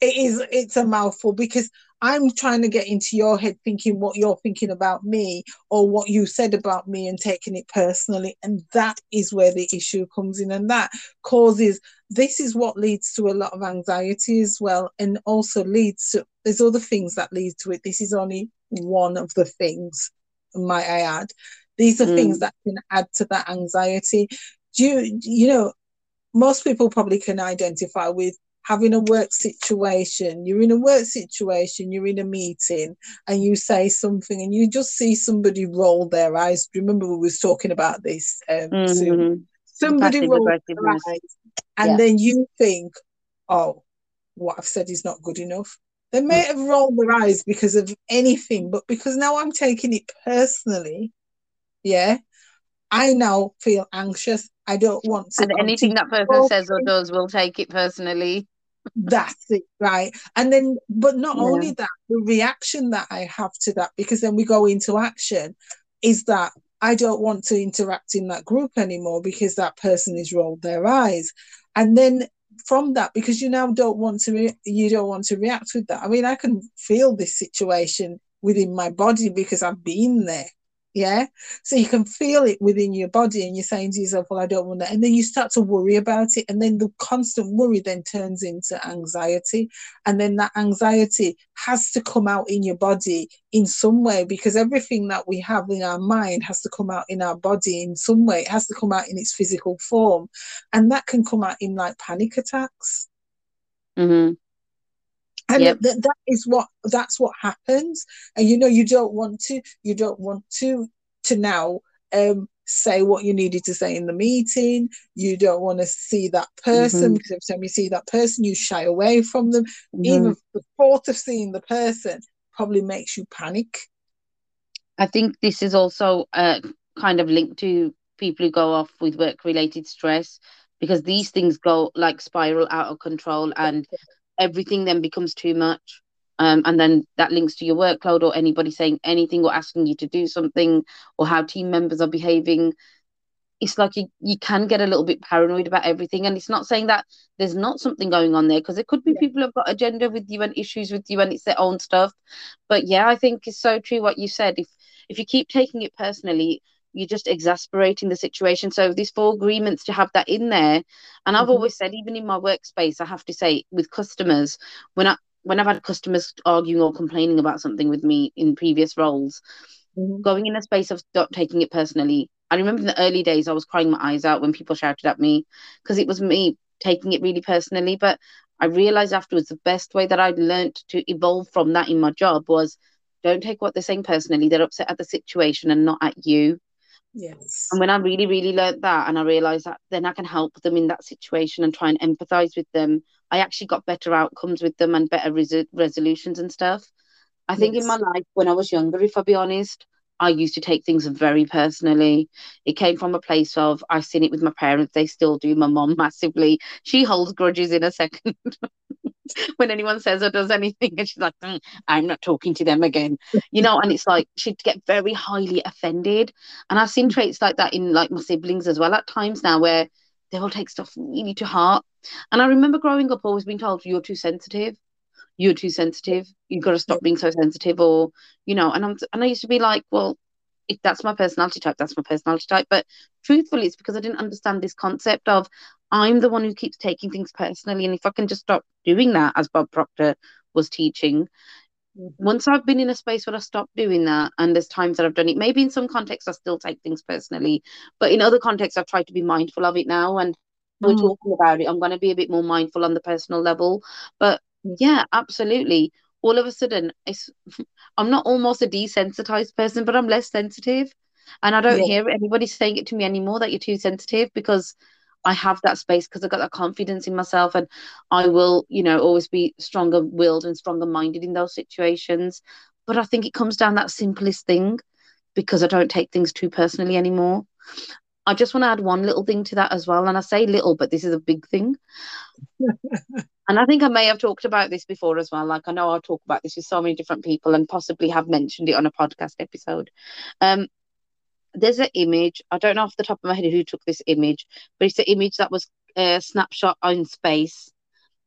It is it's a mouthful because I'm trying to get into your head thinking what you're thinking about me or what you said about me and taking it personally. And that is where the issue comes in. And that causes this is what leads to a lot of anxiety as well. And also leads to there's other things that lead to it. This is only one of the things, might I add. These are mm. things that can add to that anxiety. Do you, you know, most people probably can identify with having a work situation, you're in a work situation, you're in a meeting, and you say something, and you just see somebody roll their eyes. Remember, we was talking about this um, mm-hmm. Somebody roll their eyes, and yeah. then you think, "Oh, what I've said is not good enough." They may have rolled their eyes because of anything, but because now I'm taking it personally, yeah, I now feel anxious. I don't want to. And anything that person says or does will take it personally. That's it, right? And then, but not yeah. only that, the reaction that I have to that, because then we go into action, is that I don't want to interact in that group anymore because that person has rolled their eyes. And then from that, because you now don't want to, re- you don't want to react with that. I mean, I can feel this situation within my body because I've been there. Yeah. So you can feel it within your body and you're saying to yourself, well, I don't want that. And then you start to worry about it. And then the constant worry then turns into anxiety. And then that anxiety has to come out in your body in some way because everything that we have in our mind has to come out in our body in some way. It has to come out in its physical form. And that can come out in like panic attacks. Mm-hmm and yep. that, that is what that's what happens and you know you don't want to you don't want to to now um say what you needed to say in the meeting you don't want to see that person mm-hmm. because every time you see that person you shy away from them mm-hmm. even the thought of seeing the person probably makes you panic i think this is also uh, kind of linked to people who go off with work related stress because these things go like spiral out of control and everything then becomes too much. Um, and then that links to your workload or anybody saying anything or asking you to do something or how team members are behaving. It's like you, you can get a little bit paranoid about everything. And it's not saying that there's not something going on there because it could be yeah. people have got agenda with you and issues with you and it's their own stuff. But yeah, I think it's so true what you said. If if you keep taking it personally, you're just exasperating the situation. So these four agreements to have that in there. And I've mm-hmm. always said, even in my workspace, I have to say with customers, when I when I've had customers arguing or complaining about something with me in previous roles, mm-hmm. going in a space of not taking it personally. I remember in the early days I was crying my eyes out when people shouted at me because it was me taking it really personally. But I realized afterwards the best way that I'd learned to evolve from that in my job was don't take what they're saying personally. They're upset at the situation and not at you. Yes. And when I really, really learned that and I realized that then I can help them in that situation and try and empathize with them, I actually got better outcomes with them and better res- resolutions and stuff. I think yes. in my life, when I was younger, if I'll be honest, I used to take things very personally. It came from a place of I've seen it with my parents, they still do. My mom massively. She holds grudges in a second. when anyone says or does anything, and she's like, mm, I'm not talking to them again. You know, and it's like she'd get very highly offended. And I've seen traits like that in like my siblings as well at times now where they will take stuff really to heart. And I remember growing up always being told you're too sensitive you're too sensitive. You've got to stop being so sensitive, or you know. And I'm and I used to be like, well, if that's my personality type, that's my personality type. But truthfully, it's because I didn't understand this concept of I'm the one who keeps taking things personally, and if I can just stop doing that, as Bob Proctor was teaching. Mm-hmm. Once I've been in a space where I stop doing that, and there's times that I've done it, maybe in some contexts I still take things personally, but in other contexts I've tried to be mindful of it now. And we're mm. talking about it, I'm going to be a bit more mindful on the personal level. But yeah, absolutely. All of a sudden, it's I'm not almost a desensitized person, but I'm less sensitive. And I don't yeah. hear anybody saying it to me anymore that you're too sensitive because I have that space because I've got that confidence in myself and I will, you know, always be stronger willed and stronger minded in those situations. but I think it comes down that simplest thing because I don't take things too personally anymore. I just want to add one little thing to that as well. And I say little, but this is a big thing. and I think I may have talked about this before as well. Like I know I'll talk about this with so many different people and possibly have mentioned it on a podcast episode. Um, there's an image. I don't know off the top of my head who took this image, but it's an image that was a snapshot in space.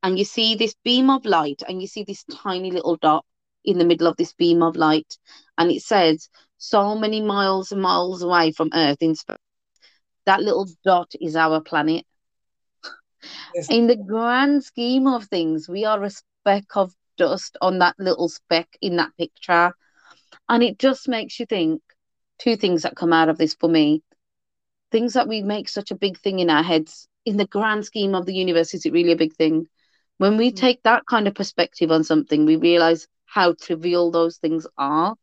And you see this beam of light, and you see this tiny little dot in the middle of this beam of light. And it says, so many miles and miles away from Earth in space that little dot is our planet. Yes. In the grand scheme of things, we are a speck of dust on that little speck in that picture. And it just makes you think two things that come out of this for me. Things that we make such a big thing in our heads. In the grand scheme of the universe, is it really a big thing? When we mm. take that kind of perspective on something, we realize how trivial those things are.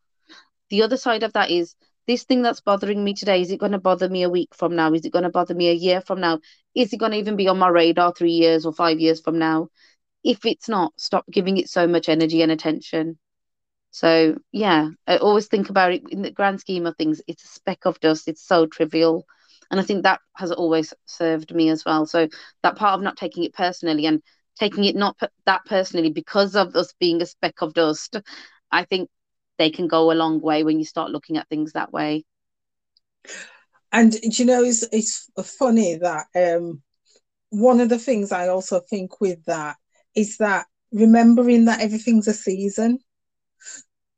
The other side of that is this thing that's bothering me today, is it going to bother me a week from now? Is it going to bother me a year from now? Is it going to even be on my radar three years or five years from now? If it's not, stop giving it so much energy and attention. So, yeah, I always think about it in the grand scheme of things, it's a speck of dust, it's so trivial. And I think that has always served me as well. So, that part of not taking it personally and taking it not that personally because of us being a speck of dust, I think they can go a long way when you start looking at things that way. And you know, it's it's funny that um, one of the things I also think with that is that remembering that everything's a season.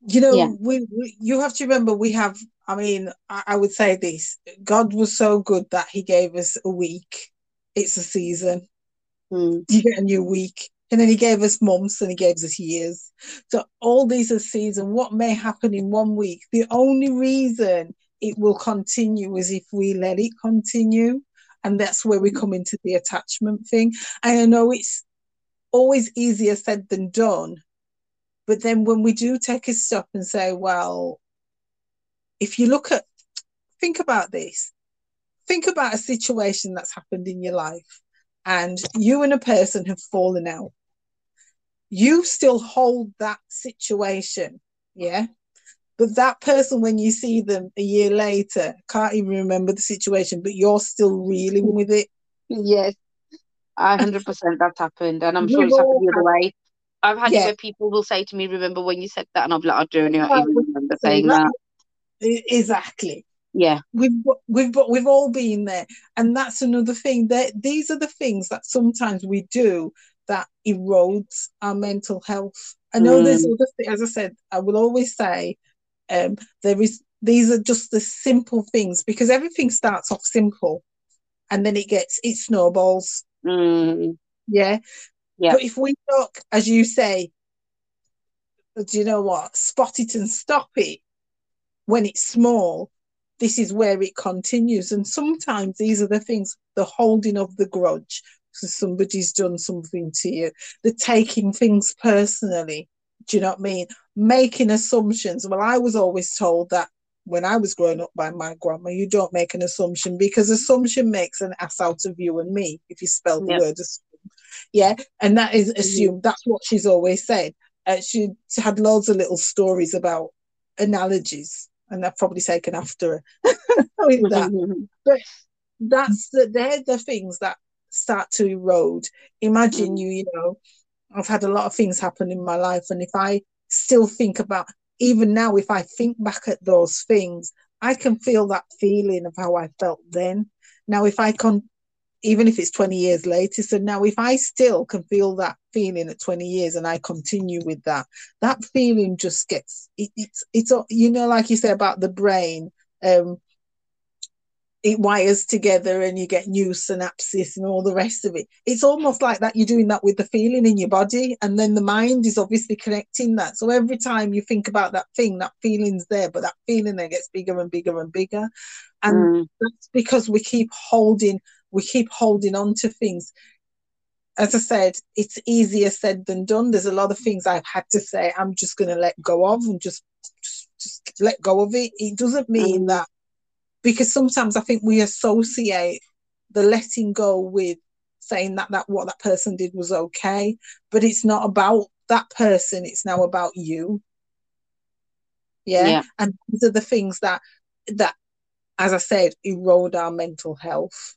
You know, yeah. we, we you have to remember we have. I mean, I, I would say this: God was so good that He gave us a week. It's a season. Mm. You get a new week and then he gave us months and he gave us years. So all these are seasons. What may happen in one week, the only reason it will continue is if we let it continue. And that's where we come into the attachment thing. And I know it's always easier said than done. But then when we do take a stop and say, well, if you look at, think about this, think about a situation that's happened in your life and you and a person have fallen out you still hold that situation, yeah. But that person, when you see them a year later, can't even remember the situation, but you're still reeling with it. Yes, hundred percent that's happened, and I'm sure it's happened the other way. I've had yeah. it where people will say to me, "Remember when you said that?" And I'm like, "I don't even remember saying that." Exactly. Yeah, we've we've we've all been there, and that's another thing. That these are the things that sometimes we do that erodes our mental health. I know mm. there's other as I said, I will always say um, there is these are just the simple things because everything starts off simple and then it gets it snowballs. Mm. Yeah. Yeah. But if we look, as you say, do you know what? Spot it and stop it when it's small. This is where it continues. And sometimes these are the things, the holding of the grudge, because somebody's done something to you. The taking things personally. Do you know what I mean? Making assumptions. Well, I was always told that when I was growing up by my grandma, you don't make an assumption because assumption makes an ass out of you and me if you spell the yep. word assume. Yeah, and that is mm-hmm. assumed. That's what she's always said. Uh, she had loads of little stories about analogies, and I've probably taken after her that. Mm-hmm. But that's the they're the things that start to erode. Imagine mm. you, you know, I've had a lot of things happen in my life, and if I still think about, even now, if I think back at those things, I can feel that feeling of how I felt then. Now, if I can, even if it's 20 years later, so now if I still can feel that feeling at 20 years and I continue with that, that feeling just gets, it, it's, it's, you know, like you say about the brain, um, it wires together and you get new synapses and all the rest of it. It's almost like that you're doing that with the feeling in your body, and then the mind is obviously connecting that. So every time you think about that thing, that feeling's there, but that feeling then gets bigger and bigger and bigger. And mm. that's because we keep holding, we keep holding on to things. As I said, it's easier said than done. There's a lot of things I've had to say, I'm just gonna let go of and just just, just let go of it. It doesn't mean mm. that because sometimes I think we associate the letting go with saying that that what that person did was okay, but it's not about that person. It's now about you. Yeah? Yeah. And these are the things that that, as I said, erode our mental health.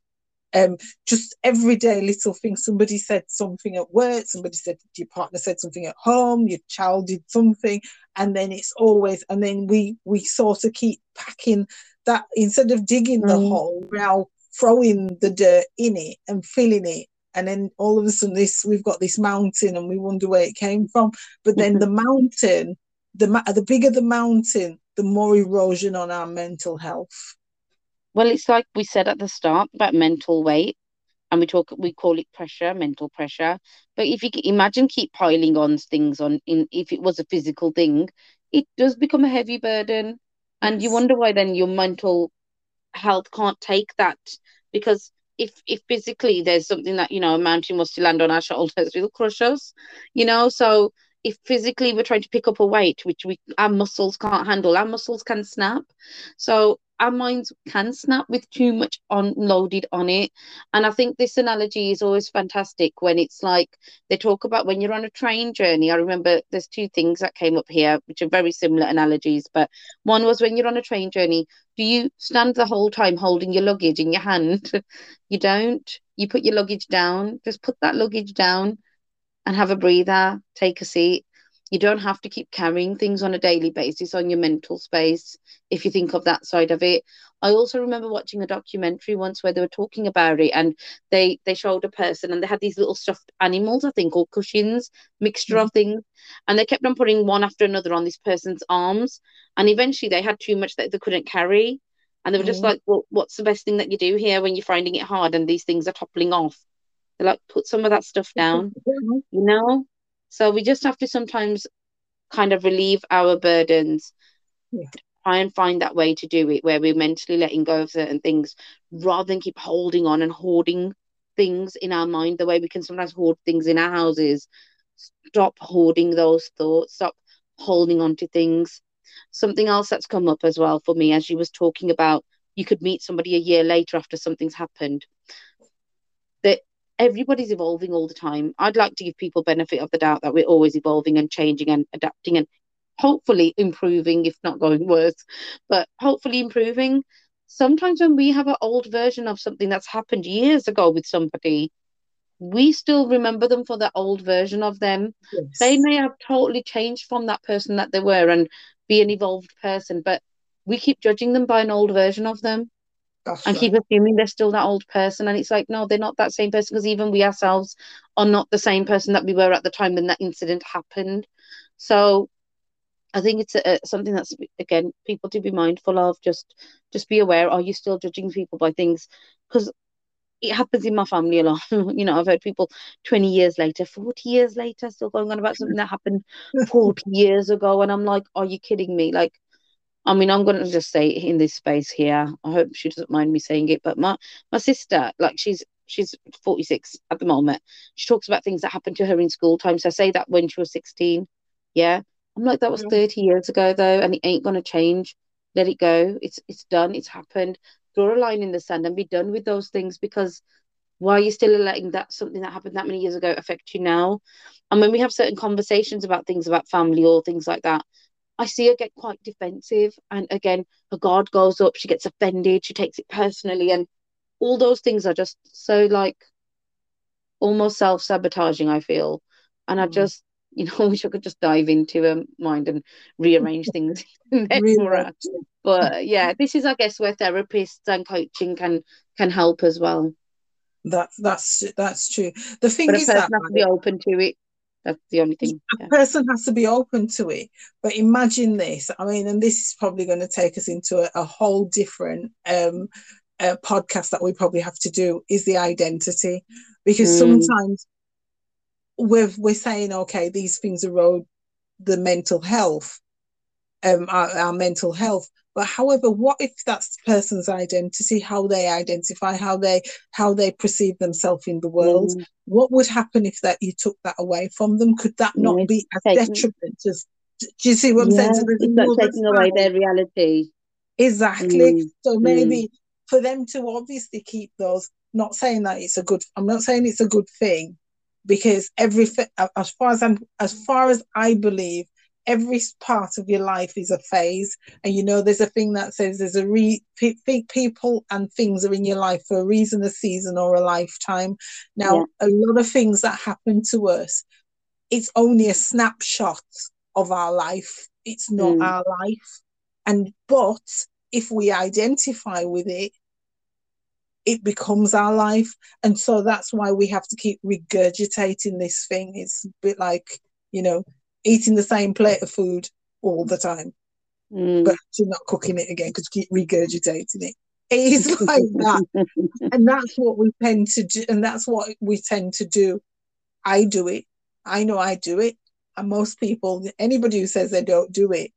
Um, just everyday little things. Somebody said something at work, somebody said your partner said something at home, your child did something, and then it's always and then we we sort of keep packing that instead of digging the Mm. hole, we're now throwing the dirt in it and filling it. And then all of a sudden this we've got this mountain and we wonder where it came from. But then the mountain, the the bigger the mountain, the more erosion on our mental health. Well, it's like we said at the start about mental weight, and we talk we call it pressure, mental pressure. But if you imagine keep piling on things on in if it was a physical thing, it does become a heavy burden. And you wonder why then your mental health can't take that because if if physically there's something that you know a mountain was to land on our shoulders it'll crush us you know? So if physically we're trying to pick up a weight which we our muscles can't handle our muscles can snap so our minds can snap with too much on loaded on it and i think this analogy is always fantastic when it's like they talk about when you're on a train journey i remember there's two things that came up here which are very similar analogies but one was when you're on a train journey do you stand the whole time holding your luggage in your hand? You don't. You put your luggage down. Just put that luggage down and have a breather, take a seat. You don't have to keep carrying things on a daily basis on your mental space if you think of that side of it. I also remember watching a documentary once where they were talking about it and they they showed a person and they had these little stuffed animals, I think, or cushions, mixture of things, and they kept on putting one after another on this person's arms. And eventually they had too much that they couldn't carry. And they were just Mm. like, Well, what's the best thing that you do here when you're finding it hard and these things are toppling off? They're like, put some of that stuff down you know? So we just have to sometimes kind of relieve our burdens, Yeah. try and find that way to do it where we're mentally letting go of certain things rather than keep holding on and hoarding things in our mind the way we can sometimes hoard things in our houses. Stop hoarding those thoughts, stop holding on to things. Something else that's come up as well for me as you was talking about you could meet somebody a year later after something's happened. Everybody's evolving all the time. I'd like to give people benefit of the doubt that we're always evolving and changing and adapting and hopefully improving, if not going worse, but hopefully improving. Sometimes when we have an old version of something that's happened years ago with somebody, we still remember them for that old version of them. Yes. They may have totally changed from that person that they were and be an evolved person, but we keep judging them by an old version of them That's and right. keep assuming they're still that old person. And it's like, no, they're not that same person because even we ourselves are not the same person that we were at the time when that incident happened. So I think it's a, something that's again people to be mindful of. Just just be aware. Are you still judging people by things? Because it happens in my family a lot. you know, I've heard people 20 years later, 40 years later, still going on about something that happened 40 years ago. And I'm like, are you kidding me? Like, I mean, I'm going to just say in this space here. I hope she doesn't mind me saying it. But my, my sister, like, she's she's 46 at the moment. She talks about things that happened to her in school time. So I say that when she was 16. Yeah. I'm like, that was Mm. 30 years ago, though, and it ain't going to change. Let it go. It's it's done. It's happened. Draw a line in the sand and be done with those things because why are you still letting that something that happened that many years ago affect you now? And when we have certain conversations about things about family or things like that, I see her get quite defensive. And again, her guard goes up, she gets offended, she takes it personally. And all those things are just so like almost self sabotaging, I feel. And I Mm. just, you know, wish I could just dive into her mind and rearrange things in there Really for her. want to. But yeah, this is, I guess, where therapists and coaching can can help as well. That's that's that's true. The thing But is that be open to it. That's the only thing. a Yeah. person has to be open to it. But imagine this. I mean, and this is probably going to take us into a, a whole different um uh, podcast that we probably have to do is the identity because Mm. sometimes we're we're saying okay these things erode the mental health um our, our mental health but however what if that's the person's identity how they identify how they how they perceive themselves in the world Mm. what would happen if that you took that away from them could that not Yeah, be as detriment as do you see what i'm saying Yeah, so it's taking away their reality. Exactly. Mm, So maybe for them to obviously keep those, not saying that it's a good, I'm not saying it's a good thing, because everything, as far as I'm, as far as I believe, every part of your life is a phase. And you know there's a thing that says there's a re people and things are in your life for a reason a season or a lifetime. Now yeah. a lot of things that happen to us it's only a snapshot of our life. It's not mm. our life. And but if we identify with it it becomes our life. And so that's why we have to keep regurgitating this thing. It's a bit like you know eating the same plate of food all the time, mm. but actually not cooking it again because you keep regurgitating it. It is like that. and that's what we tend to do. And that's what we tend to do. I do it. I know I do it. And most people, anybody who says they don't do it,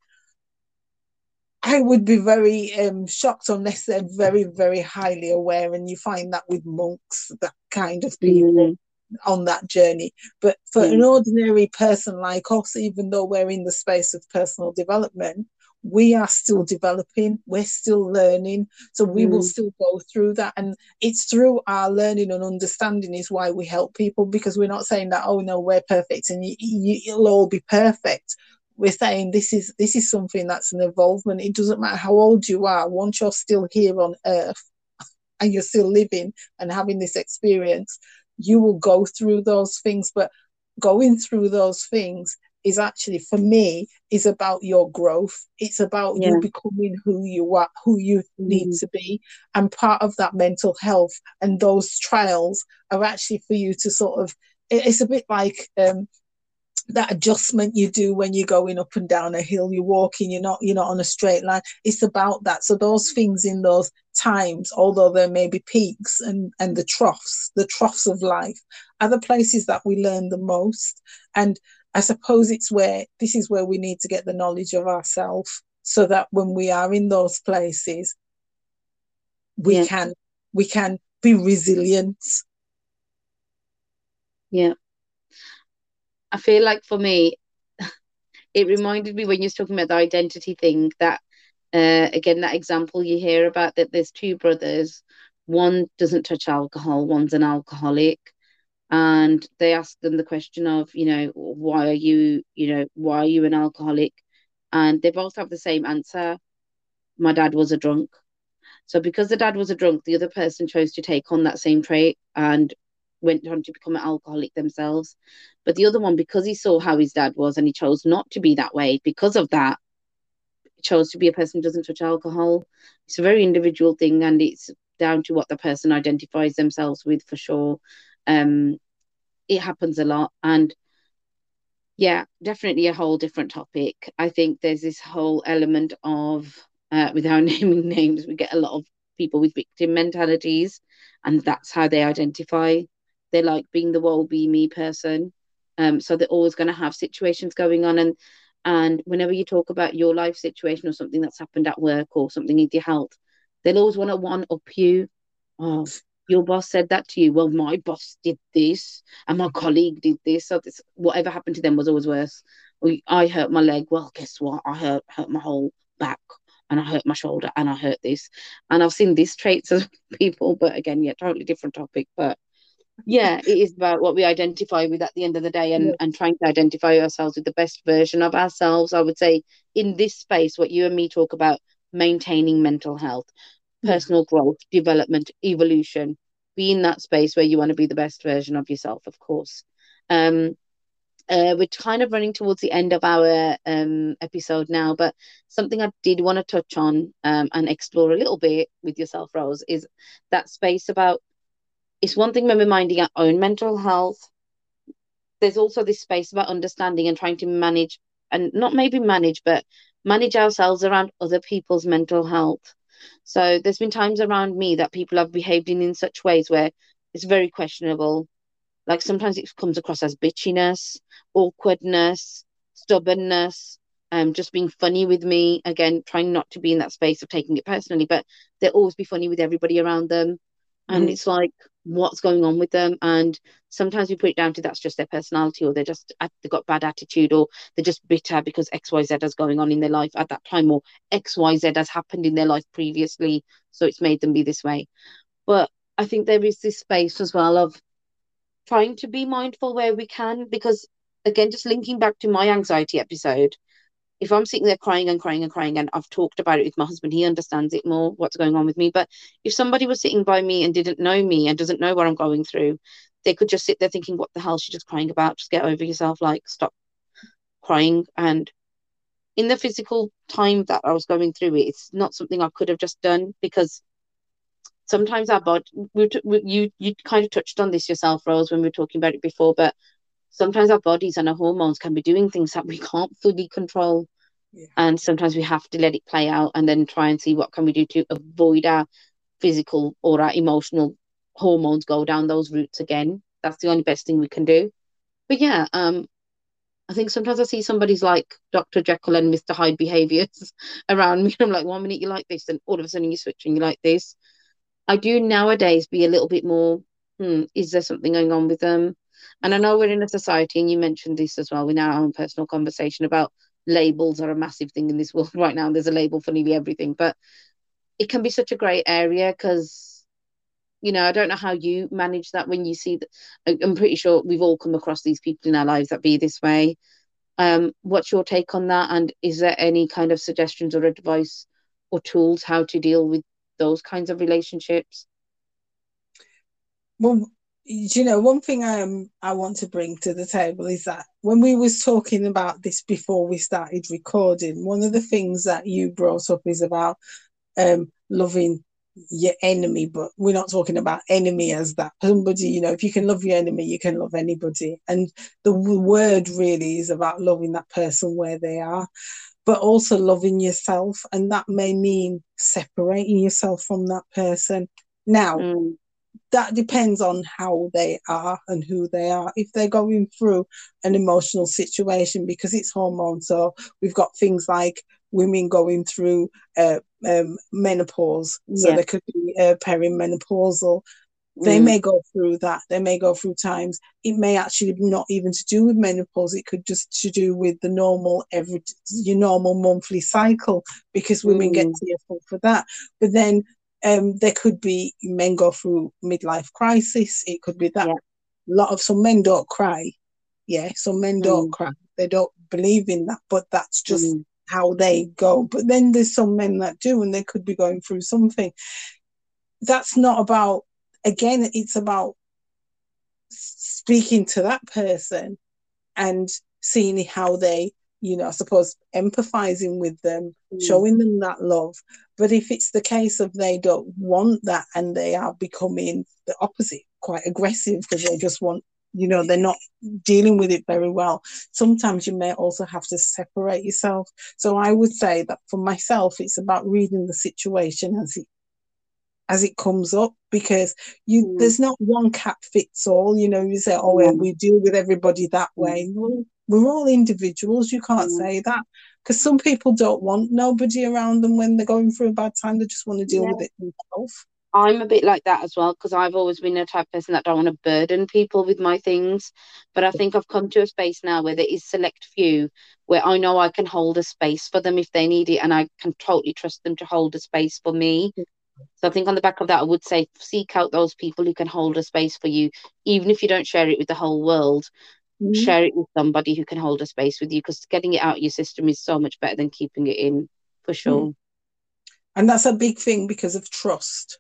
I would be very um, shocked unless they're very, very highly aware. And you find that with monks, that kind of people. Mm on that journey. But for mm. an ordinary person like us, even though we're in the space of personal development, we are still developing, we're still learning. So we mm. will still go through that. And it's through our learning and understanding is why we help people because we're not saying that, oh no, we're perfect and you, you, you'll all be perfect. We're saying this is this is something that's an involvement. It doesn't matter how old you are, once you're still here on earth and you're still living and having this experience, you will go through those things but going through those things is actually for me is about your growth it's about yeah. you becoming who you are who you mm-hmm. need to be and part of that mental health and those trials are actually for you to sort of it's a bit like um, that adjustment you do when you're going up and down a hill you're walking you're not you're not on a straight line. It's about that. So those things in those times although there may be peaks and and the troughs the troughs of life are the places that we learn the most. And i suppose it's where this is where we need to get the knowledge of ourselves so that when we are in those places we yeah. can we can be resilient. Yeah I feel like for me, it reminded me when you were talking about the identity thing that uh, again that example you hear about that there's two brothers. One doesn't touch alcohol one's an alcoholic. And they ask them the question of you know why are you you know why are you an alcoholic? And they both have the same answer. My dad was a drunk. So because the dad was a drunk the other person chose to take on that same trait and went on to become an alcoholic themselves. But the other one, because he saw how his dad was and he chose not to be that way, because of that, chose to be a person who doesn't touch alcohol. It's a very individual thing and it's down to what the person identifies themselves with for sure. Um, it happens a lot. And yeah, definitely a whole different topic. I think there's this whole element of, uh, without naming names, we get a lot of people with victim mentalities, and that's how they identify they like being the woe be me person. Um, so they're always going to have situations going on, and and whenever you talk about your life situation or something that's happened at work or something in your health, they'll always want to one up you. Oh, your boss said that to you. Well, my boss did this, and my colleague did this. So this, whatever happened to them was always worse. I hurt my leg. Well, guess what? I hurt hurt my whole back, and I hurt my shoulder, and I hurt this. And I've seen these traits of people, but again, yeah, totally different topic. But yeah it is about what we identify with at the end of the day and, yeah. and trying to identify ourselves with the best version of ourselves i would say in this space what you and me talk about maintaining mental health personal yeah. growth development evolution be in that space where you want to be the best version of yourself of course um uh, we're kind of running towards the end of our um, episode now, but something I did want to touch on um, and explore a little bit with yourself, Rose, is that space about it's one thing when we're minding our own mental health. There's also this space about understanding and trying to manage, and not maybe manage, but manage ourselves around other people's mental health. So there's been times around me that people have behaved in, in such ways where it's very questionable. Like sometimes it comes across as bitchiness, awkwardness, stubbornness, um, just being funny with me. Again, trying not to be in that space of taking it personally, but they'll always be funny with everybody around them. And mm. it's like, what's going on with them. And sometimes we put it down to that's just their personality or they're just they've got bad attitude or they're just bitter because xyz is going on in their life at that time or xyz has happened in their life previously. So it's made them be this way. But i think there is this space as well of trying to be mindful where we can because again just linking back to my anxiety episode if I'm sitting there crying and crying and crying, and I've talked about it with my husband, he understands it more, what's going on with me. But if somebody was sitting by me and didn't know me and doesn't know what I'm going through, they could just sit there thinking, what the hell she's just crying about? Just get over yourself, like stop crying. And in the physical time that I was going through it, it's not something I could have just done because sometimes our body, we, we, you you kind of touched on this yourself, Rose, when we were talking about it before, but sometimes our bodies and our hormones can be doing things that we can't fully control. Yeah. And sometimes we have to let it play out and then try and see what can we do to avoid our physical or our emotional hormones go down those routes again. That's the only best thing we can do. But yeah, um, I think sometimes I see somebody's like Dr. Jekyll and Mr. Hyde behaviors around me. I'm like, one minute you like this, and all of a sudden you switch and you like this. I do nowadays be a little bit more, hmm, is there something going on with them? And I know we're in a society, and you mentioned this as well in our own personal conversation about labels are a massive thing in this world right now. There's a label for nearly everything, but it can be such a great area because, you know, I don't know how you manage that when you see that. I'm pretty sure we've all come across these people in our lives that be this way. Um, what's your take on that? And is there any kind of suggestions or advice or tools how to deal with those kinds of relationships? Well, you know one thing um I want to bring to the table is that when we was talking about this before we started recording, one of the things that you brought up is about um loving your enemy, but we're not talking about enemy as that somebody, you know, if you can love your enemy, you can love anybody. And the word really is about loving that person where they are, but also loving yourself. And that may mean separating yourself from that person. Now, mm that depends on how they are and who they are. If they're going through an emotional situation because it's hormones, so we've got things like women going through uh, um, menopause, so yeah. there could be uh, perimenopausal. They mm. may go through that. They may go through times. It may actually not even to do with menopause. It could just to do with the normal every your normal monthly cycle because women mm. get tearful for that. But then um, there could be men go through midlife crisis. It could be that. Yeah. A lot of some men don't cry. Yeah, some men don't mm. cry. They don't believe in that, but that's just mm. how they go. But then there's some men that do, and they could be going through something. That's not about. Again, it's about speaking to that person and seeing how they you know, I suppose empathizing with them, mm. showing them that love. But if it's the case of they don't want that and they are becoming the opposite, quite aggressive because they just want, you know, they're not dealing with it very well, sometimes you may also have to separate yourself. So I would say that for myself, it's about reading the situation as it as it comes up because you mm. there's not one cap fits all you know you say oh well, we deal with everybody that mm. way well, we're all individuals. You can't mm. say that because some people don't want nobody around them when they're going through a bad time. They just want to deal yeah. with it themselves. I'm a bit like that as well because I've always been a type of person that don't want to burden people with my things. But I think I've come to a space now where there is select few where I know I can hold a space for them if they need it, and I can totally trust them to hold a space for me. So I think on the back of that, I would say seek out those people who can hold a space for you, even if you don't share it with the whole world mm-hmm. share it with somebody who can hold a space with you because getting it out your system is so much better than keeping it in for sure. Mm. And that's a big thing because of trust.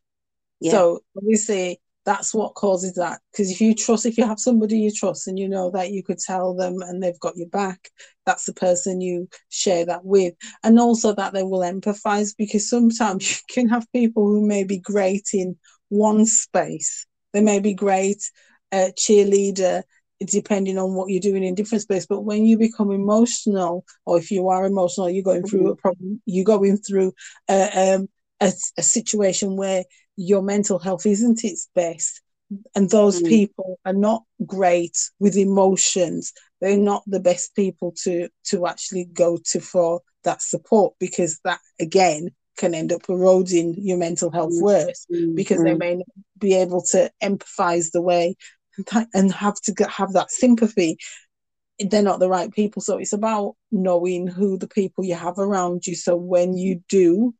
Yeah. So obviously that's what causes that. Because if you trust, if you have somebody you trust and you know that you could tell them and they've got your back, that's the person you share that with. And also that they will empathize because sometimes you can have people who may be great in one space. They may be great uh, cheerleader depending on what you're doing in different space. But when you become emotional, or if you are emotional, you're going through a mm-hmm. problem, you're going through a, um, a, a situation where your mental health isn't its best. And those mm. people are not great with emotions. They're not the best people to to actually go to for that support because that again can end up eroding your mental health mm. worse because they mm. may not be able to empathize the way and have to get, have that sympathy. They're not the right people. So it's about knowing who the people you have around you. So when you do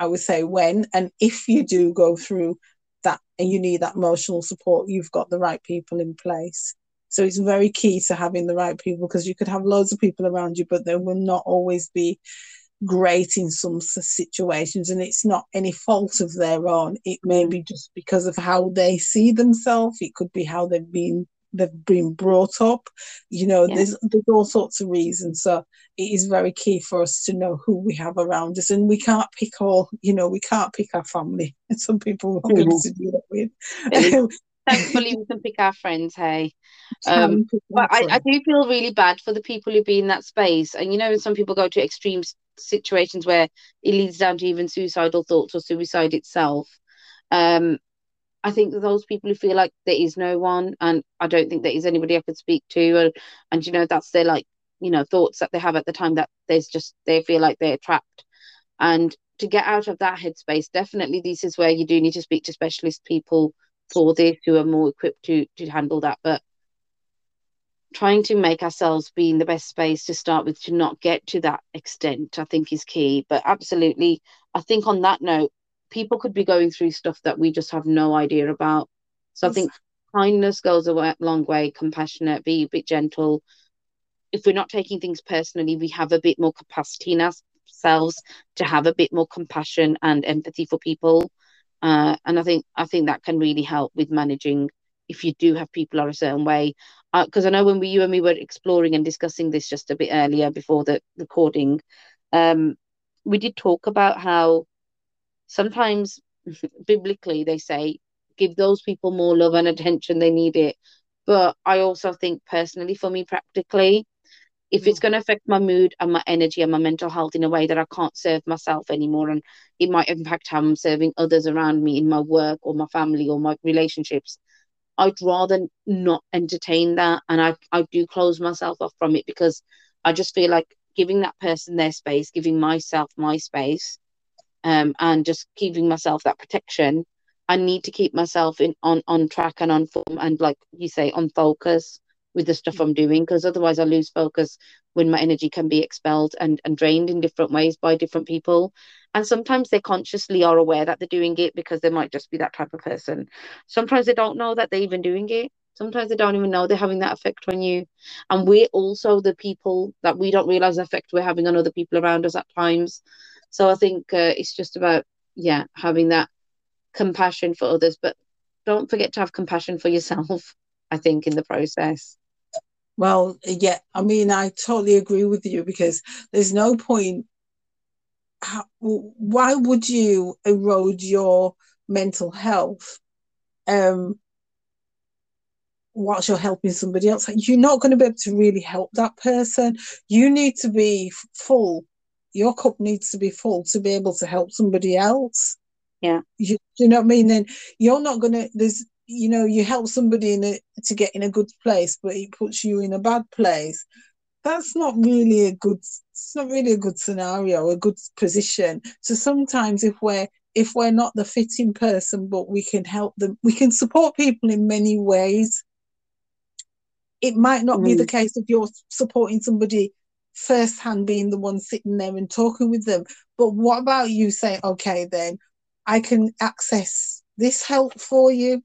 i would say when and if you do go through that and you need that emotional support you've got the right people in place. So it's very key to having the right people because you could have loads of people around you, but they will not always be great in some situations and it's not any fault of their own. It may be just because of how they see themselves. It could be how they've been they've been brought up. You know yeah. there's there's all sorts of reasons. So it is very key for us to know who we have around us and we can't pick all you know we can't pick our family. And some people are going to do that with. Thankfully we can pick our friends hey. Um, but I, I do feel really bad for the people who be in that space. And you know some people go to extreme situations where it leads down to even suicidal thoughts or suicide itself um, I think those people who feel like there is no one, and I don't think there is anybody I could speak to, and, and you know that's their like you know thoughts that they have at the time that there's just they feel like they're trapped, and to get out of that headspace, definitely this is where you do need to speak to specialist people for this who are more equipped to to handle that. But trying to make ourselves be in the best space to start with to not get to that extent, I think is key. But absolutely, I think on that note, people could be going through stuff that we just have no idea about. So I think kindness goes a long way, compassionate, be a bit gentle. If we're not taking things personally, we have a bit more capacity in ourselves to have a bit more compassion and empathy for people. Uh, and I think I think that can really help with managing if you do have people are a certain way. Because uh, I know when we you and me were exploring and discussing this just a bit earlier before the recording, um, we did talk about how sometimes biblically they say give those people more love and attention they need it but i also think personally for me practically if it's mm. going to affect my mood and my energy and my mental health in a way that i can't serve myself anymore and it might impact how i'm serving others around me in my work or my family or my relationships i'd rather not entertain that and i, I do close myself off from it because i just feel like giving that person their space giving myself my space um, and just giving myself that protection. I need to keep myself in on on track and on form and like you say on focus with the stuff I'm doing because otherwise I lose focus when my energy can be expelled and, and drained in different ways by different people. And sometimes they consciously are aware that they're doing it because they might just be that type of person. Sometimes they don't know that they're even doing it. Sometimes they don't even know they're having that effect on you. And we're also the people that we don't realize the effect we're having on other people around us at times. So I think uh, it's just about yeah having that compassion for others, but don't forget to have compassion for yourself. I think in the process. Well, yeah, I mean, I totally agree with you because there's no point. How, why would you erode your mental health um, whilst you're helping somebody else? You're not going to be able to really help that person. You need to be full your cup needs to be full to be able to help somebody else. Yeah. You, you know what I mean? Then you're not gonna there's you know, you help somebody in a, to get in a good place, but it puts you in a bad place. That's not really a good it's not really a good scenario, a good position. So sometimes if we're if we're not the fitting person, but we can help them, we can support people in many ways. It might not mm. be the mm. case if you're supporting somebody firsthand being the one sitting there and talking with them. But what about you saying, okay, then I can access this help for you?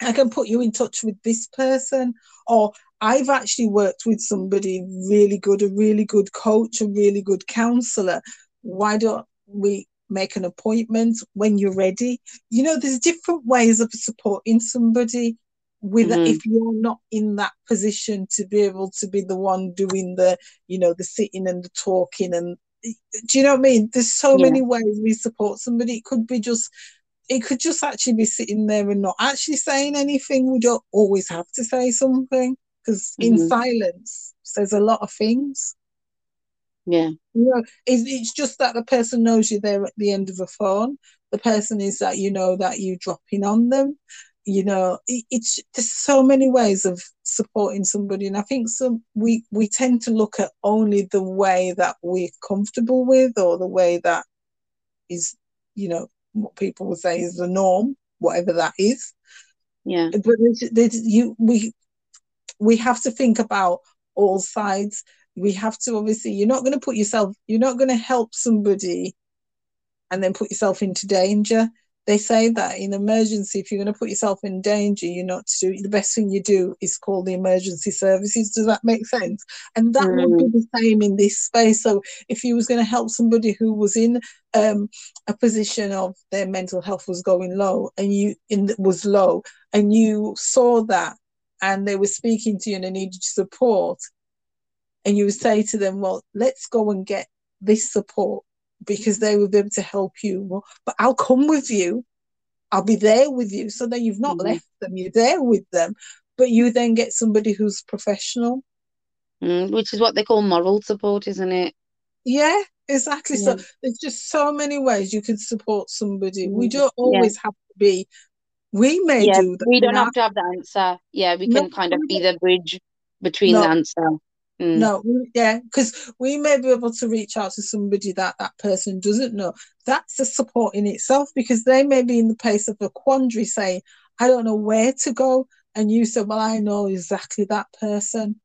I can put you in touch with this person, or I've actually worked with somebody really good, a really good coach, a really good counselor. Why don't we make an appointment when you're ready? You know, there's different ways of supporting somebody with mm-hmm. if you're not in that position to be able to be the one doing the you know the sitting and the talking and do you know what i mean there's so yeah. many ways we support somebody it could be just it could just actually be sitting there and not actually saying anything. We don't always have to say something because mm-hmm. in silence says a lot of things. Yeah. You know it's, it's just that the person knows you're there at the end of a phone. The person is that you know that you dropping on them. You know it, it's there's so many ways of supporting somebody and i think some we we tend to look at only the way that we're comfortable with or the way that is you know what people would say is the norm whatever that is. Yeah. But there's, there's, you we we have to think about all sides. We have to obviously you're not going to put yourself you're not going to help somebody and then put yourself into danger they say that in emergency, if you're going to put yourself in danger, you're not to do the best thing you do is call the emergency services. Does that make sense? And that mm. would be the same in this space. So if you was going to help somebody who was in um, a position of their mental health was going low and you in was low and you saw that and they were speaking to you and they needed support and you would say to them well let's go and get this support because they will be able to help you well, but i'll come with you i'll be there with you so that you've not mm-hmm. left them you're there with them but you then get somebody who's professional mm, which is what they call moral support isn't it yeah exactly yeah. so there's just so many ways you can support somebody we don't always yeah. have to be we may yeah, do that. We don't have to have the answer. Yeah, we can no, kind of be the bridge between no, the answer. Mm. No, yeah, because we may be able to reach out to somebody that that person doesn't know. That's a support in itself because they may be in the place of a quandary saying, I don't know where to go. And you said, Well, I know exactly that person,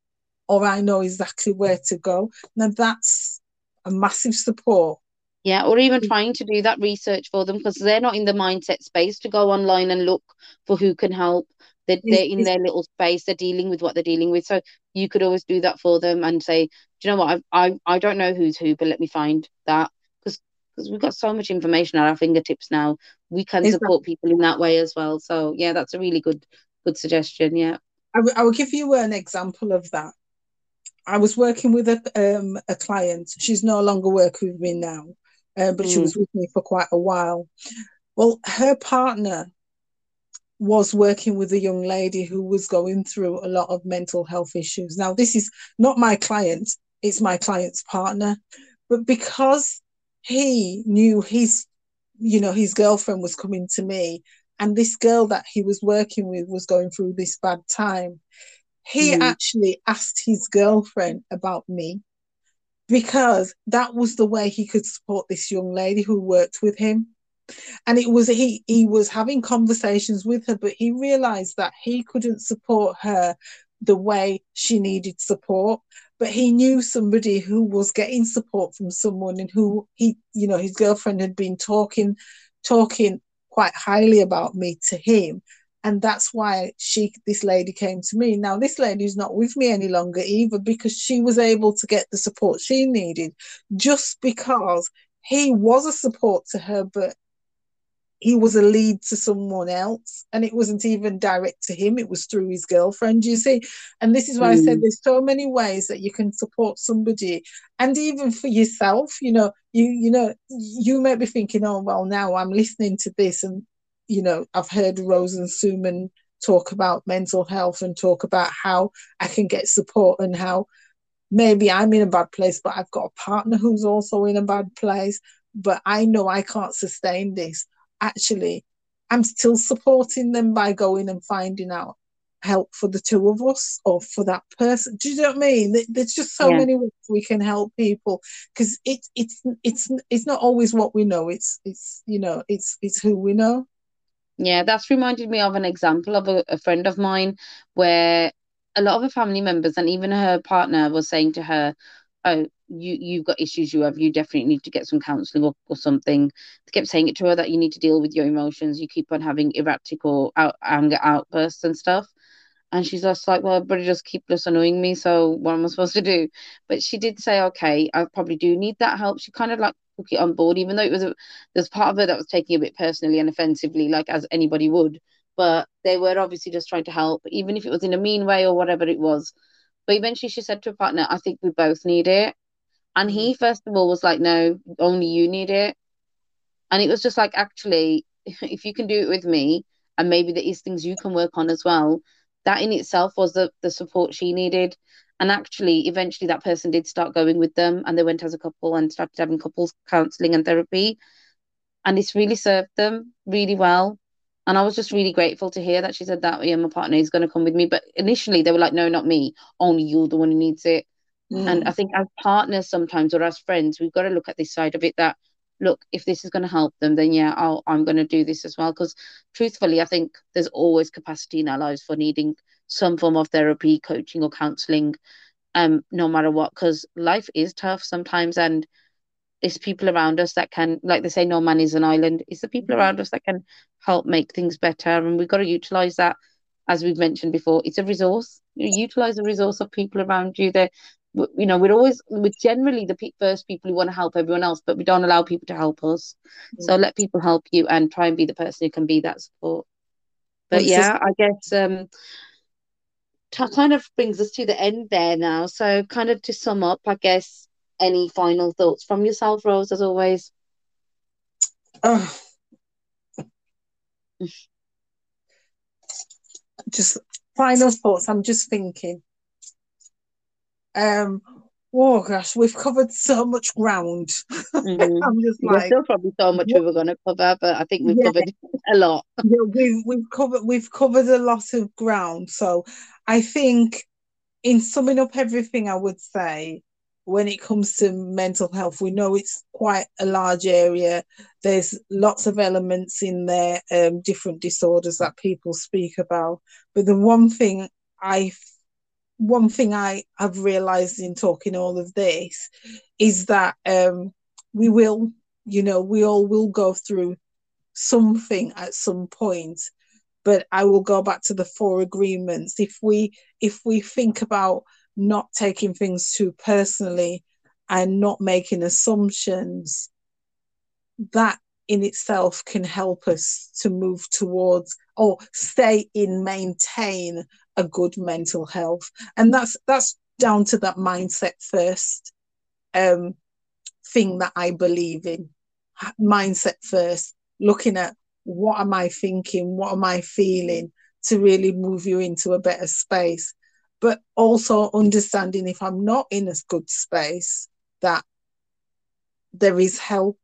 or I know exactly where to go. Now that's a massive support yeah, or even mm. trying to do that research for them because they're not in the mindset space to go online and look for who can help. They're, they're in their little space, they're dealing with what they're dealing with. So you could always do that for them and say, Do you know what? I I, I don't know who's who, but let me find that. Because because we've got so much information at our fingertips now. We can support people in that way as well. So yeah, that's a really good good suggestion. Yeah. I, w- I will give you an example of that. I was working with a um, a client. She's no longer working with me now, uh, but mm. she was with me for quite a while. Well, her partner was working with a young lady who was going through a lot of mental health issues. Now, this is not my client, it's my client's partner. But because he knew his, you know, his girlfriend was coming to me, and this girl that he was working with was going through this bad time, he mm. actually asked his girlfriend about me because that was the way he could support this young lady who worked with him and it was he he was having conversations with her but he realized that he couldn't support her the way she needed support. But he knew somebody who was getting support from someone and who he you know his girlfriend had been talking talking quite highly about me to him. And that's why she this lady came to me. Now this lady's not with me any longer either because she was able to get the support she needed just because he was a support to her but he was a lead to someone else and it wasn't even direct to him it was through his girlfriend you see and this is why mm. i said mm. there's so many ways that you can support somebody and even for yourself you know you you know you might be thinking oh well now i'm listening to this and you know, I've heard Rose and Suman talk about mental health and talk about how I can get support and how maybe I'm in a bad place, but I've got a partner who's also in a bad place, but I know I can't sustain this. Actually, I'm still supporting them by going and finding out help for the two of us or for that person. Do you know what I mean? There's just so yeah. many ways we can help people because it, it's it's it's not always what we know. It's it's you know it's it's who we know. Yeah, that's reminded me of an example of a, a friend of mine where a lot of her family members and even her partner was saying to her, Oh, you you've got issues you have, you definitely need to get some counselling or, or something. They kept saying it to her that you need to deal with your emotions. You keep on having erratic or out, anger outbursts and stuff. And she's just like, Well, everybody just keep just annoying me, so what am I supposed to do? But she did say, Okay, I probably do need that help. She kind of like took it on board, even though it was a, there's part of her that was taking a bit personally and offensively, like as anybody would. But they were obviously just trying to help, even if it was in a mean way or whatever it was. But eventually she said to her partner, I think we both need it. And he, mm. first of all, was like, No, only you need it. And it was just like, actually, if you can do it with me, and maybe there is things you can work on as well, that in itself was the, the support she needed. And actually, eventually, that person did start going with them and they went as a couple and started having couples counseling and therapy. And it's really served them really well. And I was just really grateful to hear that she said that, yeah, my partner is going to come with me. But initially, they were like, no, not me. Only you're the one who needs it. Mm. And I think as partners sometimes or as friends, we've got to look at this side of it that, look, if this is going to help them, then yeah, I'll, I'm going to do this as well. Because truthfully, I think there's always capacity in our lives for needing some form of therapy, coaching, or counseling, um, no matter what, because life is tough sometimes, and it's people around us that can, like they say, no man is an island. It's the people around us that can help make things better, and we've got to utilize that. As we've mentioned before, it's a resource. You utilize the resource of people around you. That you know, we're always we're generally the first people who want to help everyone else, but we don't allow people to help us. Mm-hmm. So let people help you and try and be the person who can be that support. But yeah, just... I guess um, t- kind of brings us to the end there now. So kind of to sum up, I guess any final thoughts from yourself, Rose, as always? Oh. just final thoughts. I'm just thinking. Um, oh gosh, we've covered so much ground. Mm-hmm. I'm just like, There's still probably so much what? we were going to cover, but I think we've yeah. covered a lot. yeah, we've we've covered we've covered a lot of ground. So I think, in summing up everything, I would say when it comes to mental health, we know it's quite a large area. There's lots of elements in there, um, different disorders that people speak about. But the one thing I, one thing I have realised in talking all of this, is that um, we will, you know, we all will go through something at some point. But I will go back to the four agreements. If we if we think about not taking things too personally and not making assumptions, that in itself can help us to move towards or stay in maintain a good mental health. And that's that's down to that mindset first um thing that i believe in. Mindset first looking at what am i thinking what am i feeling to really move you into a better space but also understanding if I'm not in a good space, that there is help,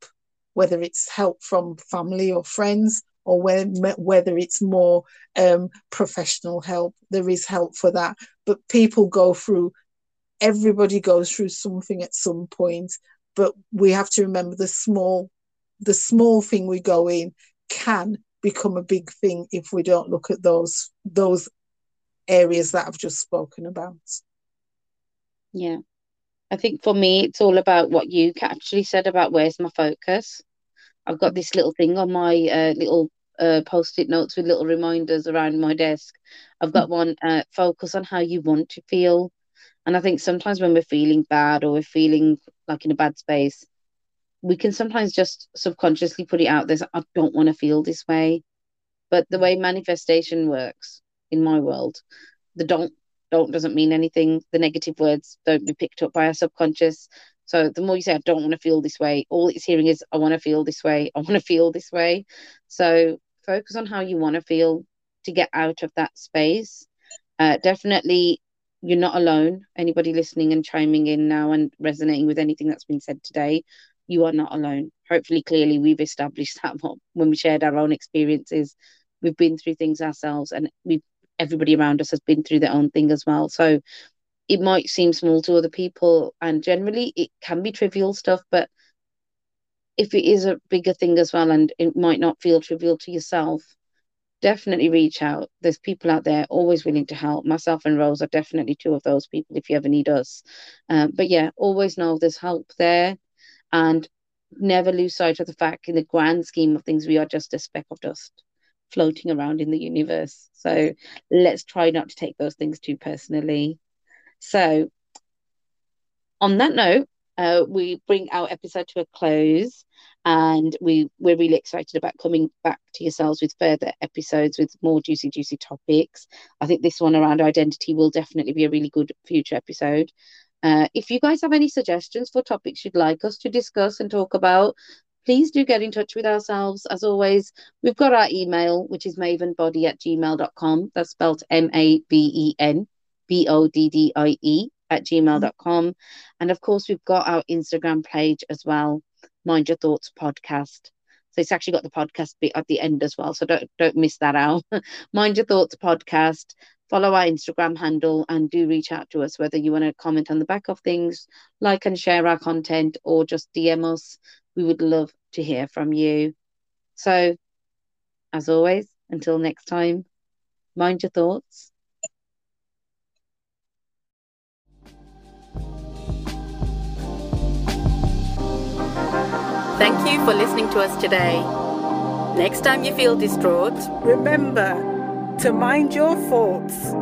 whether it's help from family or friends, or whether it's more um, professional help, there is help for that. But people go through, everybody goes through something at some point. But we have to remember the small, the small thing we go in can become a big thing if we don't look at those those areas that I've just spoken about. Yeah. I think for me, it's all about what you actually said about where's my focus. I've got this little thing on my uh, little uh, post-it notes with little reminders around my desk. I've got one uh, focus on how you want to feel. And I think sometimes when we're feeling bad or we're feeling like in a bad space, we can sometimes just subconsciously put it out there. I don't want to feel this way. But the way manifestation works, in my world. The don't don't doesn't mean anything. The negative words don't be picked up by our subconscious. So the more you say, I don't want to feel this way, all it's hearing is, I want to feel this way. I want to feel this way. So focus on how you want to feel to get out of that space. Uh, definitely, you're not alone. Anybody listening and chiming in now and resonating with anything that's been said today, you are not alone. Hopefully, clearly, we've established that when we shared our own experiences. We've been through things ourselves and we've everybody around us has been through their own thing as well. So it might seem small to other people, and generally it can be trivial stuff, but if it is a bigger thing as well and it might not feel trivial to yourself, definitely reach out. There's people out there always willing to help. Myself and Rose are definitely two of those people if you ever need us. Um, but yeah, always know there's help there and never lose sight of the fact in the grand scheme of things, we are just a speck of dust floating around in the universe. So let's try not to take those things too personally. So, on that note, uh, we bring our episode to a close and we we're really excited about coming back to yourselves with further episodes with more juicy juicy topics i think this one around identity will definitely be a really good future episode uh, if you guys have any suggestions for topics you'd like us to discuss and talk about please do get in touch with ourselves. As always, we've got our email, which is mabenboddie at gmail.com. That's spelled M A B E N B O D D I E at gmail.com. And of course, we've got our Instagram page as well, Mind Your Thoughts Podcast. So it's actually got the podcast bit at the end as well. So don't don't miss that out. Mind Your Thoughts Podcast. Follow our Instagram handle and do reach out to us whether you want to comment on the back of things, like and share our content, or just DM us we would love to hear from you. So, as always, until next time, mind your thoughts Thank you for listening to us today. Next time you feel distraught, Remember to mind your thoughts